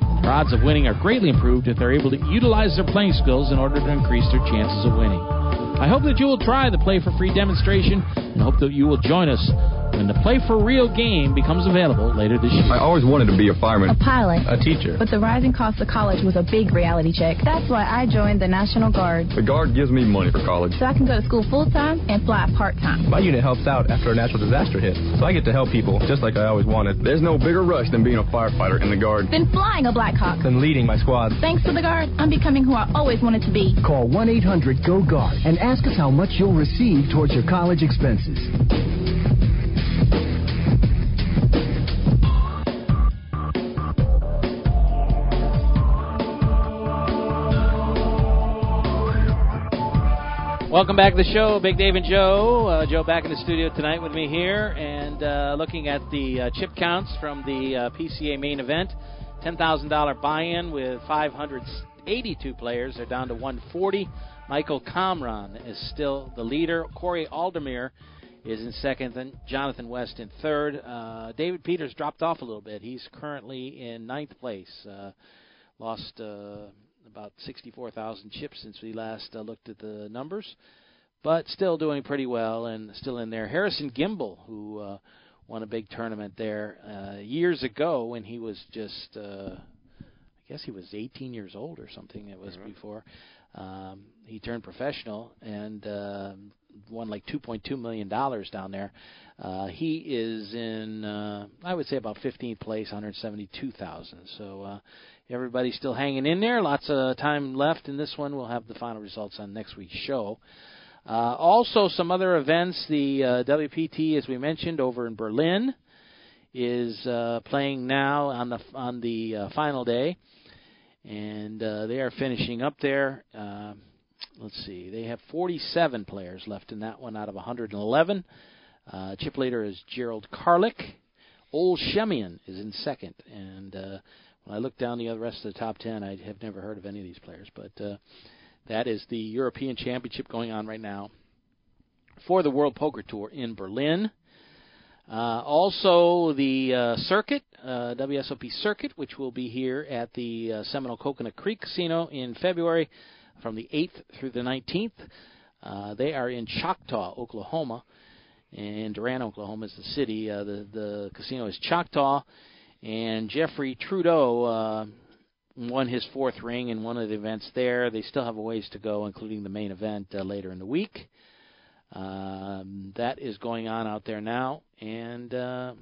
Their odds of winning are greatly improved if they're able to utilize their playing skills in order to increase their chances of winning. I hope that you will try the Play for Free demonstration and hope that you will join us when the Play for Real game becomes available later this year. I always wanted to be a fireman, a pilot, a teacher. But the rising cost of college was a big reality check. That's why I joined the National Guard. The Guard gives me money for college. So I can go to school full time and fly part time. My unit helps out after a natural disaster hits, so I get to help people just like I always wanted. There's no bigger rush than being a firefighter in the Guard. Than flying a Black Hawk. Than leading my squad. Thanks to the Guard, I'm becoming who I always wanted to be. Call 1 800 GO GUARD and ask us how much you'll receive towards your college expenses. Welcome back to the show, Big Dave and Joe. Uh, Joe back in the studio tonight with me here, and uh, looking at the uh, chip counts from the uh, PCA main event. Ten thousand dollar buy-in with 582 players. They're down to 140. Michael Comron is still the leader. Koray Aldemir is in second, and Jonathan West in third. Uh, David Peters dropped off a little bit. He's currently in ninth place. Uh, lost about 64,000 chips since we last uh, looked at the numbers, but still doing pretty well and still in there. Harrison Gimbel, who uh, won a big tournament there uh, years ago when he was just, uh, I guess he was 18 years old or something. It was mm-hmm. before um, he turned professional and uh, won like 2.2 million dollars down there. Uh, he is in, uh, I would say, about 15th place, 172,000. So uh, everybody's still hanging in there. Lots of time left in this one. We'll have the final results on next week's show. Uh, also, some other events. The uh, WPT, as we mentioned, over in Berlin, is uh, playing now on the on the uh, final day, and uh, they are finishing up there. Uh, let's see, they have 47 players left in that one out of 111. Uh, chip leader is Gerald Karlic. Old Shemian is in second, and when I look down the rest of the top 10, I have never heard of any of these players, but uh, that is the European Championship going on right now for the World Poker Tour in Berlin. Uh, also, the uh, circuit, uh, WSOP circuit, which will be here at the uh, Seminole Coconut Creek Casino in February from the 8th through the 19th. Uh, they are in Choctaw, Oklahoma, and Durant, Oklahoma is the city. Uh, the the casino is Choctaw, and Jeffrey Trudeau won his fourth ring in one of the events there. They still have a ways to go, including the main event later in the week. Um, that is going on out there now, and uh,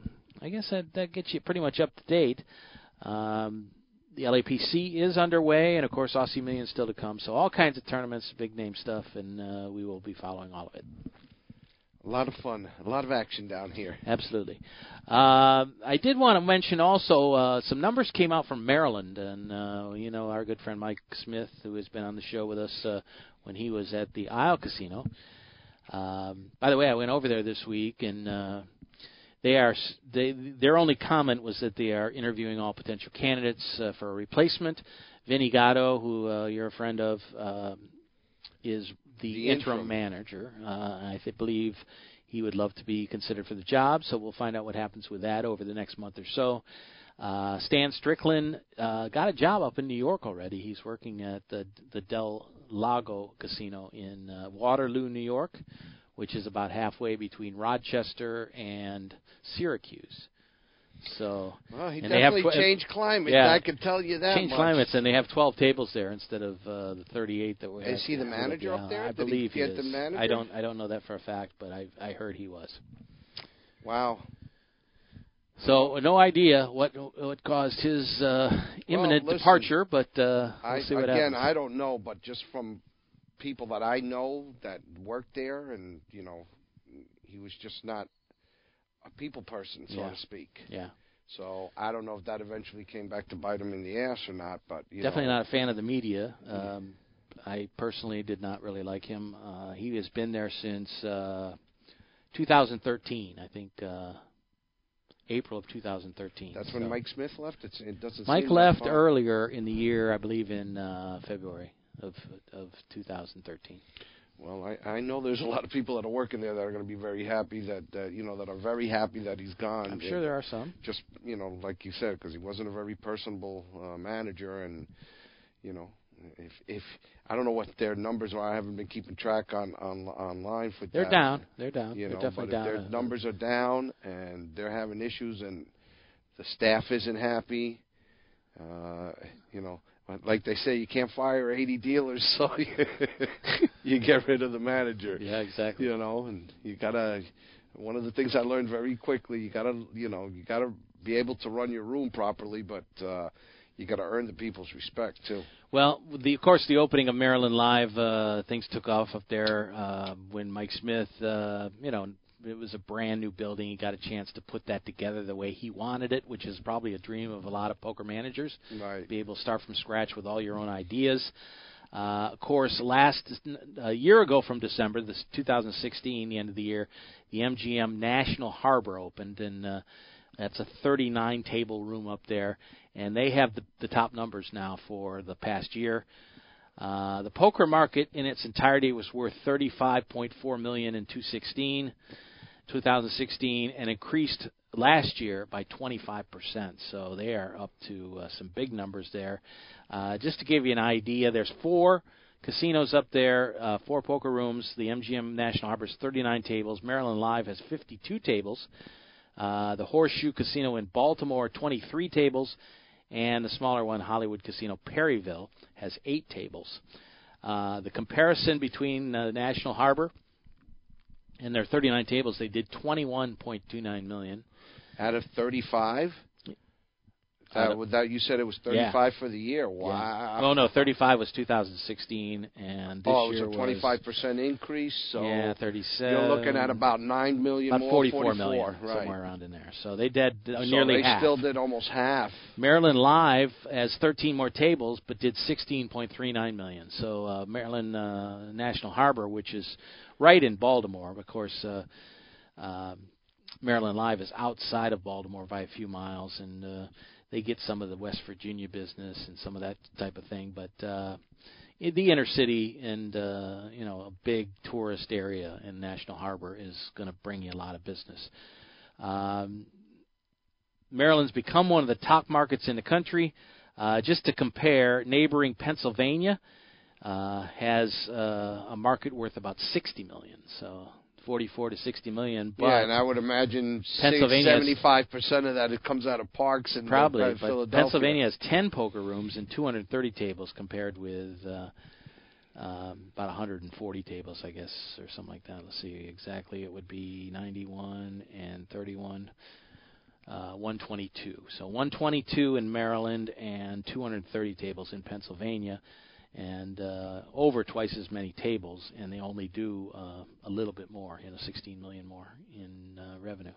I guess that that gets you pretty much up to date. Um, the LAPC is underway, and of course, Aussie Million still to come. So all kinds of tournaments, big name stuff, and uh, we will be following all of it. A lot of fun, a lot of action down here. Absolutely. Uh, I did want to mention also uh, some numbers came out from Maryland, and uh, you know our good friend Mike Smith, who has been on the show with us uh, when he was at the Isle Casino. Um, by the way, I went over there this week, and uh, they are they their only comment was that they are interviewing all potential candidates uh, for a replacement. Vinny Gatto, who uh, you're a friend of, uh, is the, the interim, interim, manager. Uh, I th- believe he would love to be considered for the job, so we'll find out what happens with that over the next month or so. Uh, Stan Strickland uh, got a job up in New York already. He's working at the the Del Lago Casino in uh, Waterloo, New York, which is about halfway between Rochester and Syracuse. So well, he definitely they have tw- changed climate. Yeah, I can tell you that. Changed much. climates, and they have 12 tables there instead of uh, the 38 that we have. Is he the manager up there? I Did believe he, get is. the manager? I don't. I don't know that for a fact, but I I heard he was. Wow. So no idea what what caused his uh, imminent well, listen, departure, but uh, we'll I, see what again, happens. I don't know, but just from people that I know that worked there, and you know, he was just not a people person, so Yeah. to speak. Yeah. So I don't know if that eventually came back to bite him in the ass or not, but you Definitely know, not a fan of the media. Um, I personally did not really like him. Uh, he has been there since uh, 2013, I think. Uh, April of 2013. That's when So- Mike Smith left. It's, it doesn't. Mike left earlier in the year, I believe, in uh, February of of 2013. Well, I, I know there's a lot of people that are working there that are going to be very happy that that you know that are very happy that he's gone. I'm sure there are some. Just you know, like you said, because he wasn't a very personable uh, manager, and you know, if if I don't know what their numbers are, I haven't been keeping track on on online for They're that. down. They're down. You They're know, definitely down. their numbers are down and they're having issues and the staff isn't happy, uh, you know, like they say, you can't fire 80 dealers, so you, you get rid of the manager. Yeah, exactly. You know, and you gotta. One of the things I learned very quickly, you gotta, you know, you gotta be able to run your room properly, but uh, you gotta earn the people's respect too. Well, the, of course, the opening of Maryland Live, uh, things took off up there uh, when Mike Smith, uh, you know, it was a brand new building. He got a chance to put that together the way he wanted it, which is probably a dream of a lot of poker managers. Right. Be able to start from scratch with all your own ideas. Uh, of course, last a year ago from December, this 2016, the end of the year, the MGM National Harbor opened, and uh, that's a 39 table room up there, and they have the, the top numbers now for the past year. Uh, the poker market in its entirety was worth 35.4 million in 2016, 2016, and increased last year by 25%. So they are up to uh, some big numbers there. Uh, just to give you an idea, there's four casinos up there, uh, four poker rooms. The MGM National Harbor has 39 tables. Maryland Live has 52 tables. Uh, the Horseshoe Casino in Baltimore, 23 tables. and the smaller one, Hollywood Casino Perryville, has eight tables. Uh, the comparison between uh, National Harbor and their 39 tables, they did 21.29 million out of 35. Uh, with that, you said it was 35 yeah. for the year. Wow. Yeah. Oh no, 35 was 2016, and this oh, year it was a 25 percent increase. So yeah, 37. You're looking at about nine million, about more, 44, 44 million, right. somewhere around in there. So they did uh, so nearly they half. still did almost half. Maryland Live has 13 more tables, but did 16.39 million. So uh, Maryland uh, National Harbor, which is right in Baltimore, of course. Uh, uh, Maryland Live is outside of Baltimore by a few miles, and uh, they get some of the West Virginia business and some of that type of thing. But uh, in the inner city and uh, you know a big tourist area in National Harbor is going to bring you a lot of business. Um, Maryland's become one of the top markets in the country. Uh, just to compare, neighboring Pennsylvania uh, has uh, a market worth about 60 million. So 44 to 60 million. But yeah, and I would imagine Pennsylvania 75 percent of that it comes out of parks and probably. uh, But Philadelphia. Pennsylvania has 10 poker rooms and 230 tables compared with uh, um, about 140 tables, I guess, or something like that. Let's see exactly. It would be 91 and 31. Uh, 122. So 122 in Maryland and 230 tables in Pennsylvania and uh, over twice as many tables, and they only do uh, a little bit more, you know, 16 million more in uh, revenue.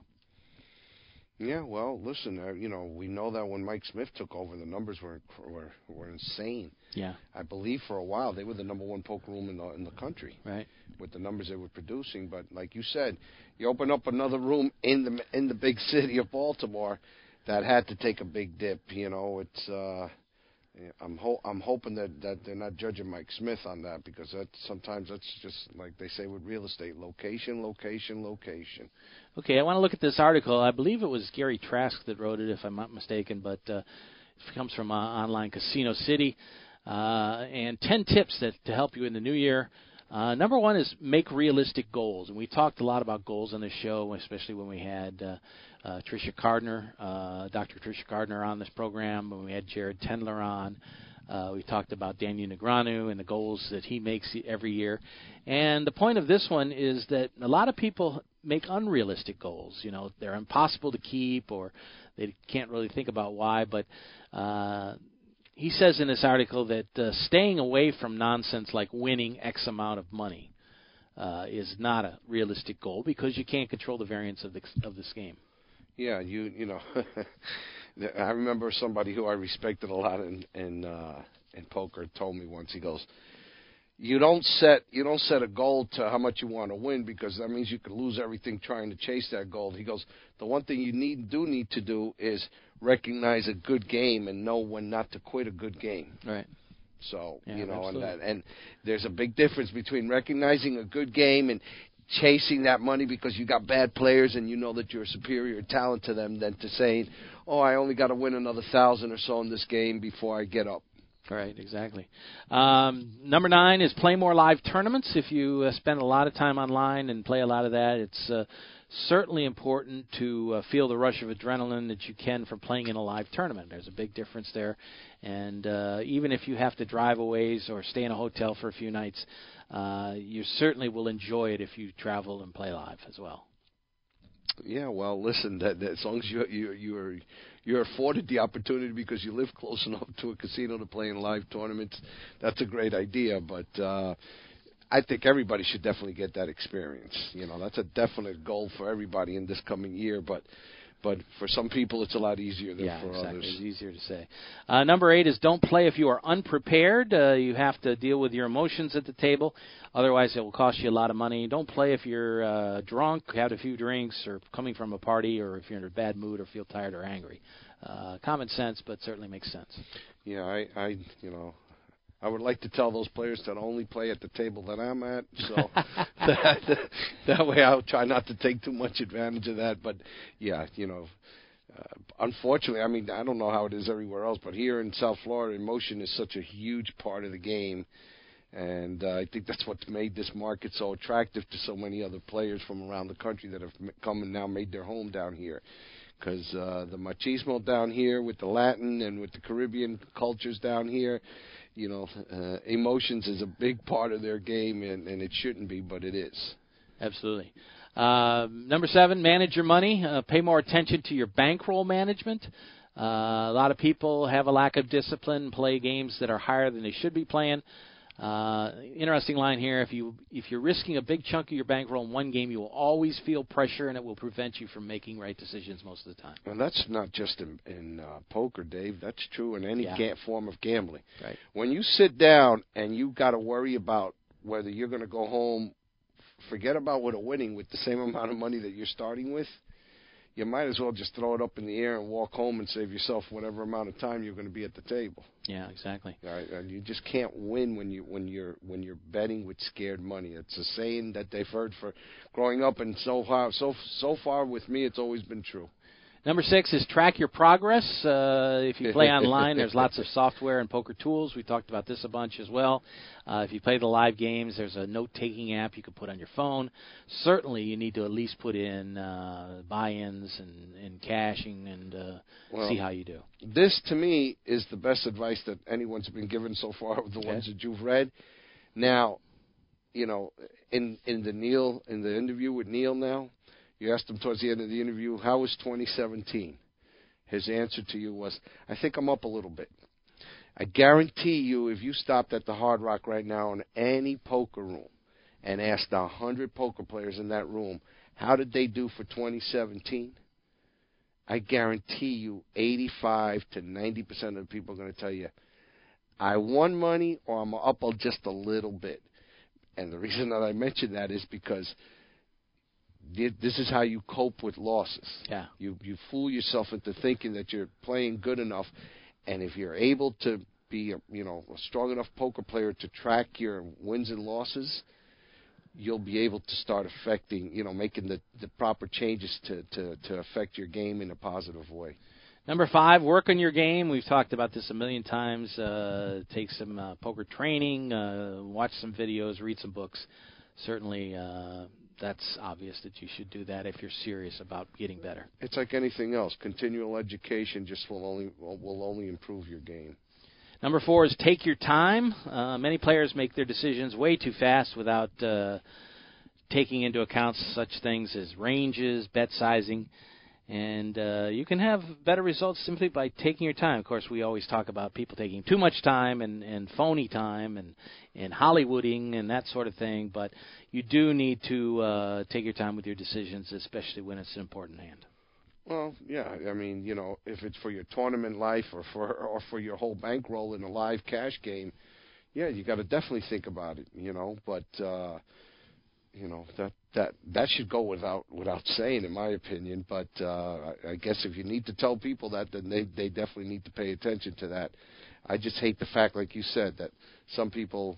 Yeah, well, listen, uh, you know, we know that when Mike Smith took over, the numbers were were were insane. Yeah, I believe for a while they were the number one poker room in the in the country. Right. With the numbers they were producing, but like you said, you open up another room in the in the big city of Baltimore, that had to take a big dip. You know, it's. uh I'm ho- I'm hoping that that they're not judging Mike Smith on that because that sometimes that's just like they say with real estate: location, location, location. Okay, I want to look at this article. I believe it was Gary Trask that wrote it, if I'm not mistaken, but uh, it comes from uh, online Casino City. Uh, and 10 tips that to help you in the new year. Uh, number one is make realistic goals, and we talked a lot about goals on the show, especially when we had uh, uh, Tricia Cardner, uh, Dr. Tricia Cardner on this program, we had Jared Tendler on. Uh, we talked about Daniel Negreanu and the goals that he makes every year. And the point of this one is that a lot of people make unrealistic goals. You know, they're impossible to keep, or they can't really think about why. But uh, he says in this article that uh, staying away from nonsense like winning X amount of money uh, is not a realistic goal because you can't control the variance of the of this game. Yeah, you you know, I remember somebody who I respected a lot in in uh, in poker told me once. He goes, "You don't set you don't set a goal to how much you want to win because that means you could lose everything trying to chase that goal." He goes, "The one thing you need do need to do is recognize a good game and know when not to quit a good game." Right. So Yeah, you know, absolutely. and that, and there's a big difference between recognizing a good game and chasing that money because you got bad players and you know that you're superior talent to them than to saying, "Oh, I only got to win another thousand or so in this game before I get up." Right, exactly. Um, number nine is play more live tournaments. If you uh, spend a lot of time online and play a lot of that, it's uh, certainly important to uh, feel the rush of adrenaline that you can from playing in a live tournament. There's a big difference there, and uh, even if you have to drive a ways or stay in a hotel for a few nights, uh, you certainly will enjoy it if you travel and play live as well. Yeah, well, listen, that, that as long as you you you're you're afforded the opportunity because you live close enough to a casino to play in live tournaments, that's a great idea. But uh, I think everybody should definitely get that experience. You know, that's a definite goal for everybody in this coming year. But but for some people, it's a lot easier than yeah, for exactly. others. It's easier to say. Uh, number eight is don't play if you are unprepared. Uh, you have to deal with your emotions at the table. Otherwise, it will cost you a lot of money. Don't play if you're uh, drunk, had a few drinks, or coming from a party, or if you're in a bad mood, or feel tired or angry. Uh, common sense, but certainly makes sense. Yeah, I, I, you know, I would like to tell those players to only play at the table that I'm at, so that, that way I'll try not to take too much advantage of that. But yeah, you know, uh, unfortunately, I mean, I don't know how it is everywhere else, but here in South Florida, emotion is such a huge part of the game. And uh, I think that's what made this market so attractive to so many other players from around the country that have come and now made their home down here because uh, the machismo down here with the Latin and with the Caribbean cultures down here, you know, uh, emotions is a big part of their game, and, and it shouldn't be, but it is. Absolutely. Uh, number seven, manage your money. Uh, pay more attention to your bankroll management. Uh, a lot of people have a lack of discipline, play games that are higher than they should be playing. Uh, interesting line here. If you if you're risking a big chunk of your bankroll in one game, you will always feel pressure, and it will prevent you from making right decisions most of the time. And that's not just in, in uh, poker, Dave. That's true in any Yeah. ga- form of gambling. Right. When you sit down and you got to worry about whether you're going to go home, forget about with a winning with the same amount of money that you're starting with. You might as well just throw it up in the air and walk home and save yourself whatever amount of time you're going to be at the table. Yeah, exactly. Right, and you just can't win when you when you're when you're betting with scared money. It's a saying that they've heard for growing up, and so far so so far with me, it's always been true. Number six is track your progress. Uh, if you play online, there's lots of software and poker tools. We talked about this a bunch as well. Uh, if you play the live games, there's a note-taking app you can put on your phone. Certainly, you need to at least put in uh, buy-ins and, and cashing and uh, Well, see how you do. This to me is the best advice that anyone's been given so far of the ones that you've read. Now, you know, in in the Neil in the interview with Neil now, you asked him towards the end of the interview, how was 2017? His answer to you was, I think I'm up a little bit. I guarantee you, if you stopped at the Hard Rock right now in any poker room and asked a hundred poker players in that room, how did they do for 2017? I guarantee you 85 to 90 percent of the people are going to tell you, I won money or I'm up just a little bit. And the reason that I mention that is because this is how you cope with losses. Yeah. You you fool yourself into thinking that you're playing good enough, and if you're able to be a, you know a strong enough poker player to track your wins and losses, you'll be able to start affecting you know making the the proper changes to to to affect your game in a positive way. Number five, work on your game. We've talked about this a million times. Uh, take some uh, poker training, uh, watch some videos, read some books. Certainly, uh, that's obvious that you should do that if you're serious about getting better. It's like anything else. Continual education just will only will only improve your game. Number four is take your time. Uh, many players make their decisions way too fast without uh, taking into account such things as ranges, bet sizing, and uh, you can have better results simply by taking your time. Of course, we always talk about people taking too much time and, and phony time and, and Hollywooding and that sort of thing, but you do need to uh, take your time with your decisions, especially when it's an important hand. Well, yeah, I mean, you know, if it's for your tournament life or for or for your whole bankroll in a live cash game, yeah, you got to definitely think about it, you know. But uh, you know that that that should go without without saying, in my opinion. But uh, I, I guess if you need to tell people that, then they they definitely need to pay attention to that. I just hate the fact, like you said, that some people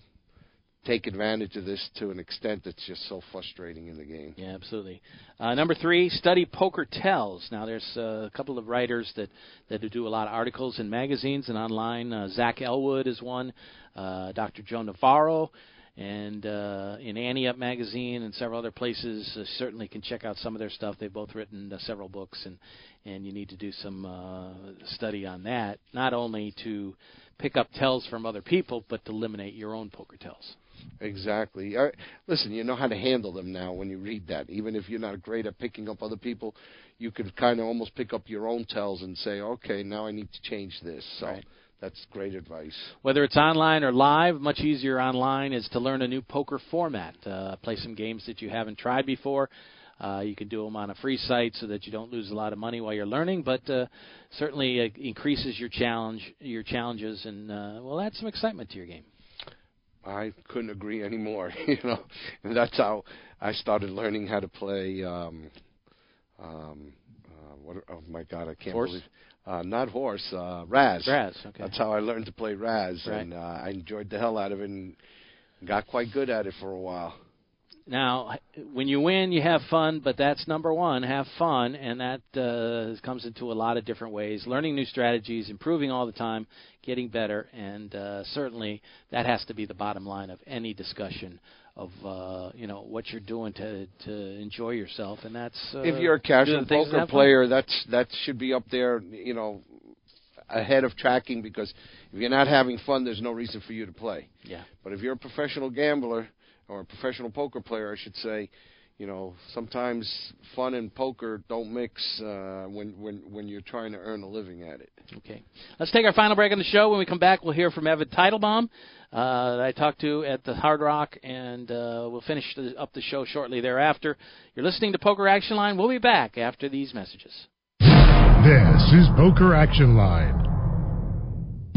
take advantage of this to an extent that's just so frustrating in the game. Yeah, absolutely. Uh, number three, study poker tells. Now, there's uh, a couple of writers that that do a lot of articles in magazines and online. Uh, Zach Elwood is one. Uh, Dr. Joe Navarro. And uh, in Ante Up magazine and several other places, uh, certainly can check out some of their stuff. They've both written uh, several books, and and you need to do some uh, study on that, not only to pick up tells from other people, but to eliminate your own poker tells. Exactly. I, listen, you know how to handle them now when you read that. Even if you're not great at picking up other people, you can kind of almost pick up your own tells and say, okay, now I need to change this. So Right. That's great advice. Whether it's online or live, much easier online is to learn a new poker format. Uh, play some games that you haven't tried before. Uh, you can do them on a free site so that you don't lose a lot of money while you're learning, but uh, certainly uh, increases your challenge, your challenges, and uh, will add some excitement to your game. I couldn't agree anymore. You know, and that's how I started learning how to play. Um, um, what? Oh my God, I can't Horse? believe. Uh, not horse, uh, Razz. Razz, okay. That's how I learned to play Razz, Right. and uh, I enjoyed the hell out of it and got quite good at it for a while. Now, when you win, you have fun, but that's number one. Have fun, and that uh, comes into a lot of different ways. Learning new strategies, improving all the time, getting better, and uh, certainly that has to be the bottom line of any discussion of uh, you know what you're doing to to enjoy yourself, and that's uh, if you're a casual poker that player, that's that should be up there, you know, ahead of tracking because if you're not having fun, there's no reason for you to play. Yeah. But if you're a professional gambler or a professional poker player, I should say, you know, sometimes fun and poker don't mix uh, when when when you're trying to earn a living at it. Okay. Let's take our final break on the show. When we come back, we'll hear from Evan Teitelbaum uh, that I talked to at the Hard Rock, and uh, we'll finish the, up the show shortly thereafter. You're listening to Poker Action Line. We'll be back after these messages. This is Poker Action Line.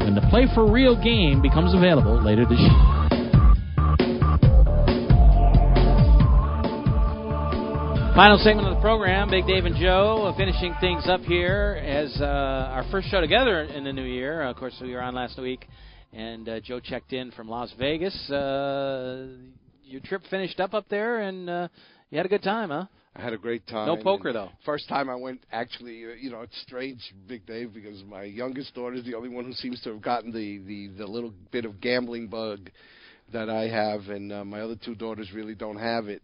when the Play for Real game becomes available later this year. Final segment of the program, Big Dave and Joe, uh, finishing things up here as uh, our first show together in the new year. of course, we were on last week, and uh, Joe checked in from Las Vegas. Uh, your trip finished up up there, and uh, you had a good time, huh? I had a great time. No poker and though. First time I went, actually, uh, you know, it's strange, Big Dave, because my youngest daughter is the only one who seems to have gotten the the the little bit of gambling bug that I have, and uh, my other two daughters really don't have it.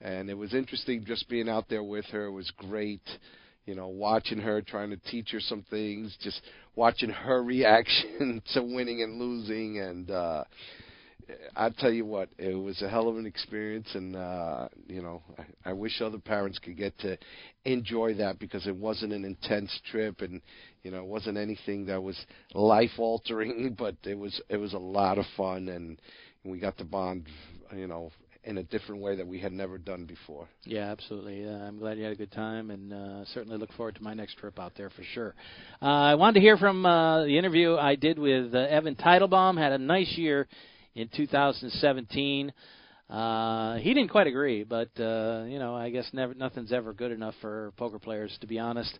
And it was interesting just being out there with her. It was great, you know, watching her, trying to teach her some things, just watching her reaction to winning and losing, and. uh I tell you what, it was a hell of an experience, and uh, you know, I, I wish other parents could get to enjoy that because it wasn't an intense trip, and you know, it wasn't anything that was life altering, but it was it was a lot of fun, and we got to bond, you know, in a different way that we had never done before. Yeah, absolutely. Uh, I'm glad you had a good time, and uh, certainly look forward to my next trip out there for sure. Uh, I wanted to hear from uh, the interview I did with uh, Evan Teitelbaum. Had a nice year in 2017. Uh, he didn't quite agree, but uh, you know, I guess never nothing's ever good enough for poker players, to be honest.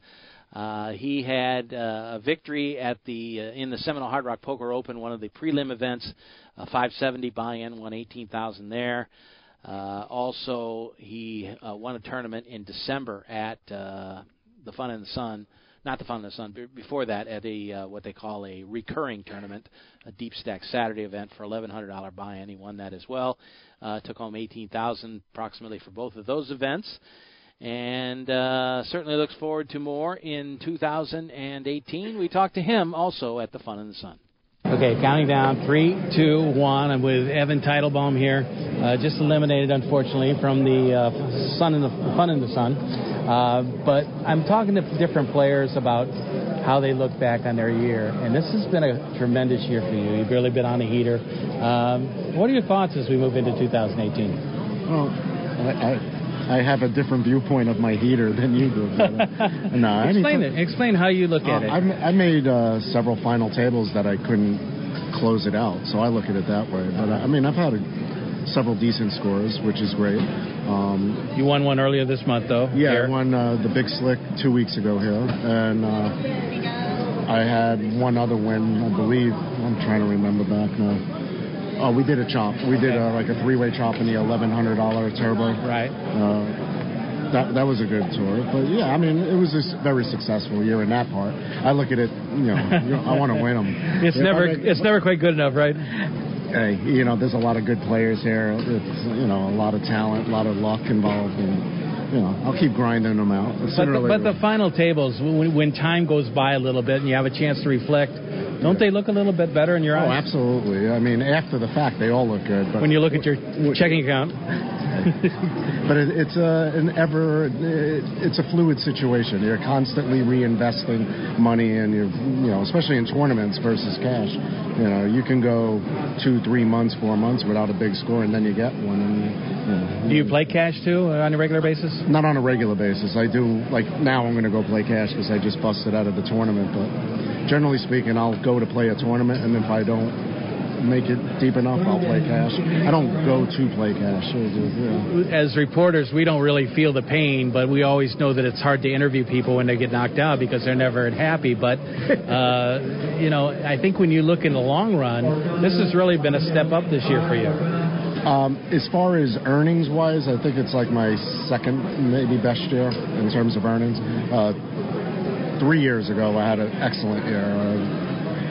Uh, he had uh, a victory at the uh, in the Seminole Hard Rock Poker Open, one of the prelim events, uh, 570 buy-in, won 18,000 there. Uh, also, he uh, won a tournament in December at uh, the Fun in the Sun not the Fun in the Sun. Before that, at a uh, what they call a recurring tournament, a Deep Stack Saturday event for eleven hundred dollar buy-in. He won that as well. Uh, took home eighteen thousand approximately for both of those events, and uh, certainly looks forward to more in 2018. We talked to him also at the Fun in the Sun. Okay, counting down three, two, one. I'm with Evan Teitelbaum here, uh, just eliminated unfortunately from the uh, Sun the Fun in the Sun. Uh, but I'm talking to different players about how they look back on their year, and this has been a tremendous year for you. You've really been on a heater. Um, what are your thoughts as we move into 2018? Well, I I have a different viewpoint of my heater than you do. But, uh, no, explain it. Explain how you look at uh, it. I, I made uh, several final tables that I couldn't close it out. So I look at it that way. But I mean, I've had a, several decent scores, which is great. Um, you won one earlier this month, though. Yeah, here. I won uh, the Big Slick two weeks ago here, and uh, I had one other win, I believe. I'm trying to remember back now. Oh, we did a chop. We did a, like a three-way chop in the eleven hundred dollar turbo. Right. Uh, that that was a good tour. But yeah, I mean, it was a very successful year in that part. I look at it, you know, you know I want to win them. It's I never make- it's never quite good enough, right? Hey, you know, there's a lot of good players here. It's you know a lot of talent, a lot of luck involved, and you know I'll keep grinding them out. But the, but the final tables, when, when time goes by a little bit and you have a chance to reflect, don't they look a little bit better in your eyes? Oh, absolutely. I mean, after the fact, they all look good. But When you look at your checking account. but it, it's a, an ever, it, it's a fluid situation. You're constantly reinvesting money, and you're, you know, especially in tournaments versus cash. You know, you can go two, three months, four months without a big score, and then you get one. And, you know, Do you play cash too uh, on a regular basis? Not on a regular basis. I do like now. I'm going to go play cash because I just busted out of the tournament. But generally speaking, I'll go to play a tournament, and if I don't make it deep enough, I'll play cash. I don't go to play cash. Yeah. As reporters, we don't really feel the pain, but we always know that it's hard to interview people when they get knocked out because they're never happy. But, uh, you know, I think when you look in the long run, this has really been a step up this year for you. Um, as far as earnings wise, I think it's like my second, maybe best year in terms of earnings. Uh, three years ago, I had an excellent year.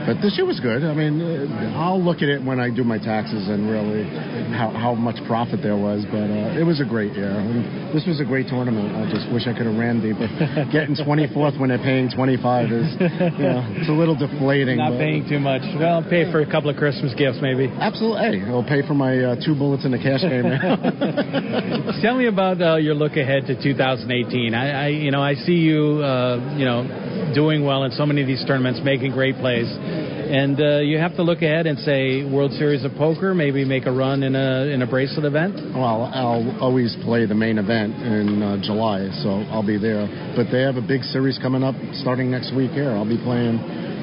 But this year was good. I mean, uh, I'll look at it when I do my taxes and really how, how much profit there was. But uh, it was a great year. And this was a great tournament. I just wish I could have ran deeper. Getting 24th when they're paying 25 is, you know, it's a little deflating. Not paying too much. Well, pay for a couple of Christmas gifts, maybe. Absolutely. Hey, I'll pay for my uh, two bullets in the cash game. Tell me about uh, your look ahead to 2018. I, I you know, I see you, uh, you know, doing well in so many of these tournaments, making great plays, and uh, you have to look ahead and say World Series of Poker, maybe make a run in a in a bracelet event. Well, I'll always play the main event in uh, July, so I'll be there. But they have a big series coming up starting next week here. I'll be playing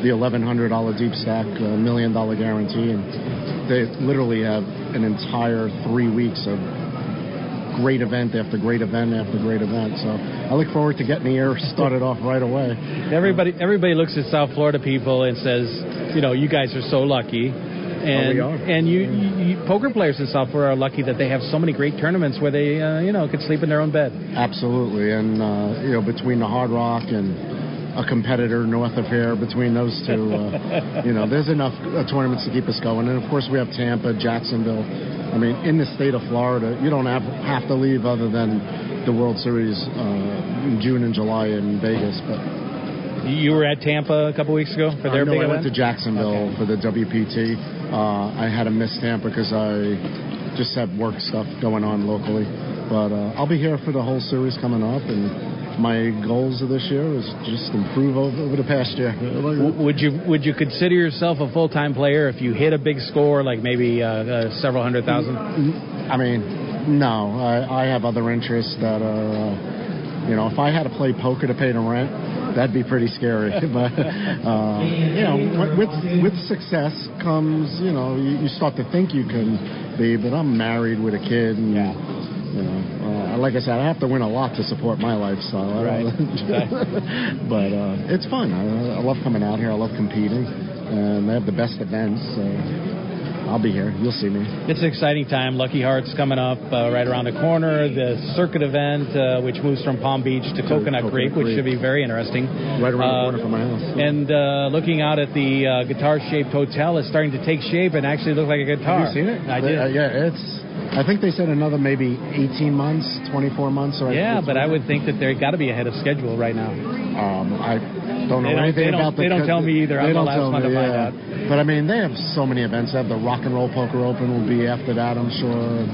the $1,100 deep stack, uh, million dollar guarantee, and they literally have an entire three weeks of great event after great event after great event. So I look forward to getting the year started off right away. Everybody everybody looks at South Florida people and says, you know, you guys are so lucky. And, we are. and you, you, you poker players in South Florida are lucky that they have so many great tournaments where they, uh, you know, could sleep in their own bed. Absolutely, and uh, you know between the Hard Rock and a competitor north of here, between those two, uh, you know, there's enough uh, tournaments to keep us going. And of course, we have Tampa, Jacksonville. I mean, in the state of Florida, you don't have have to leave other than the World Series uh, in June and July in Vegas. But You were at Tampa a couple weeks ago for their Uh, no, big I went to Jacksonville for the WPT. Uh, I had to miss Tampa because I just had work stuff going on locally. But uh, I'll be here for the whole series coming up, and my goals of this year is just improve over, over the past year. Would you would you consider yourself a full time player if you hit a big score, like maybe uh, uh, several hundred thousand? I mean, no. I, I have other interests that are, uh, you know, if I had to play poker to pay the rent, that'd be pretty scary. but uh, you know, with with success comes, you know, you, you start to think you can be. But I'm married with a kid, and you know, uh, like I said, I have to win a lot to support my lifestyle. Don't- but uh, it's fun. I, I love coming out here. I love competing, and they have the best events. So I'll be here. You'll see me. It's an exciting time. Lucky Hearts coming up uh, right around the corner. The circuit event, uh, which moves from Palm Beach to Coconut, Coconut Creek, which should be very interesting. Right around Uh, the corner from my house. And uh, looking out at the uh, guitar-shaped hotel, it's starting to take shape and actually look like a guitar. Have you seen it? I did. Uh, yeah, it's. I think they said another maybe 18 months, 24 months. Or yeah, but I would think that they're got to be ahead of schedule right now. Um, I don't know don't- anything about the. they don't tell me either. They I'm the don't last tell one to me, find yeah. out. But I mean, they have so many events. They have the Rock and Roll Poker Open will be after that, I'm sure.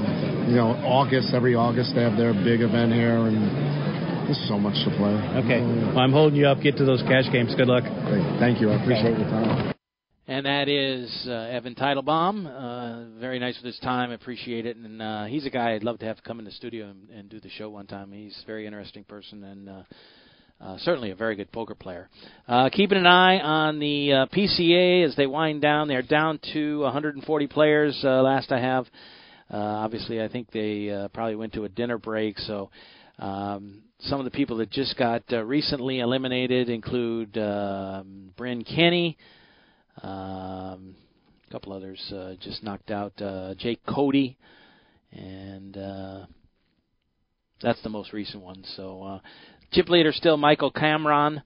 You know, August every August they have their big event here, and there's so much to play. Okay. Well, I'm holding you up. Get to those cash games. Good luck. Great. Thank you. I appreciate your time. And that is uh, Evan Teitelbaum. Uh, very nice with his time. Appreciate it. And uh, he's a guy I'd love to have come in the studio and, and do the show one time. He's a very interesting person and uh, uh, certainly a very good poker player. Uh, keeping an eye on the uh, PCA as they wind down. They're down to 140 players. Uh, last I have, uh, obviously, I think they uh, probably went to a dinner break. So um, some of the people that just got uh, recently eliminated include um, Bryn Kenny. Um, a couple others uh, just knocked out uh, Jake Cody, and uh, that's the most recent one. So uh, chip leader still Michael Cameron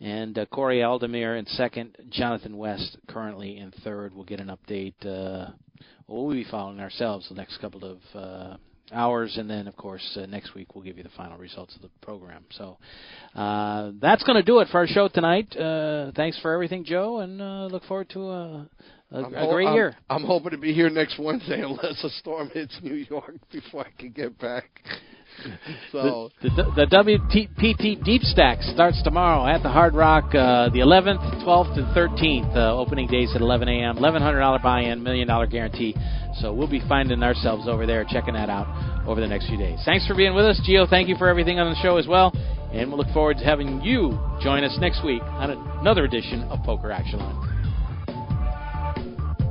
and uh, Koray Aldemir in second. Jonathan West currently in third. We'll get an update. Uh, we'll be following ourselves the next couple of uh, hours, and then of course uh, next week we'll give you the final results of the program. So uh, that's going to do it for our show tonight. Uh, thanks for everything, Joe, and uh, look forward to a, a, a great I'm, year. I'm hoping to be here next Wednesday unless a storm hits New York before I can get back. So the, the, the WPT Deep Stack starts tomorrow at the Hard Rock, uh, the 11th, 12th, and 13th. Uh, opening days at 11 a.m. $1,100 buy-in, million dollar guarantee. So we'll be finding ourselves over there, checking that out over the next few days. Thanks for being with us, Geo. Thank you for everything on the show as well, and we'll look forward to having you join us next week on another edition of Poker Action Line.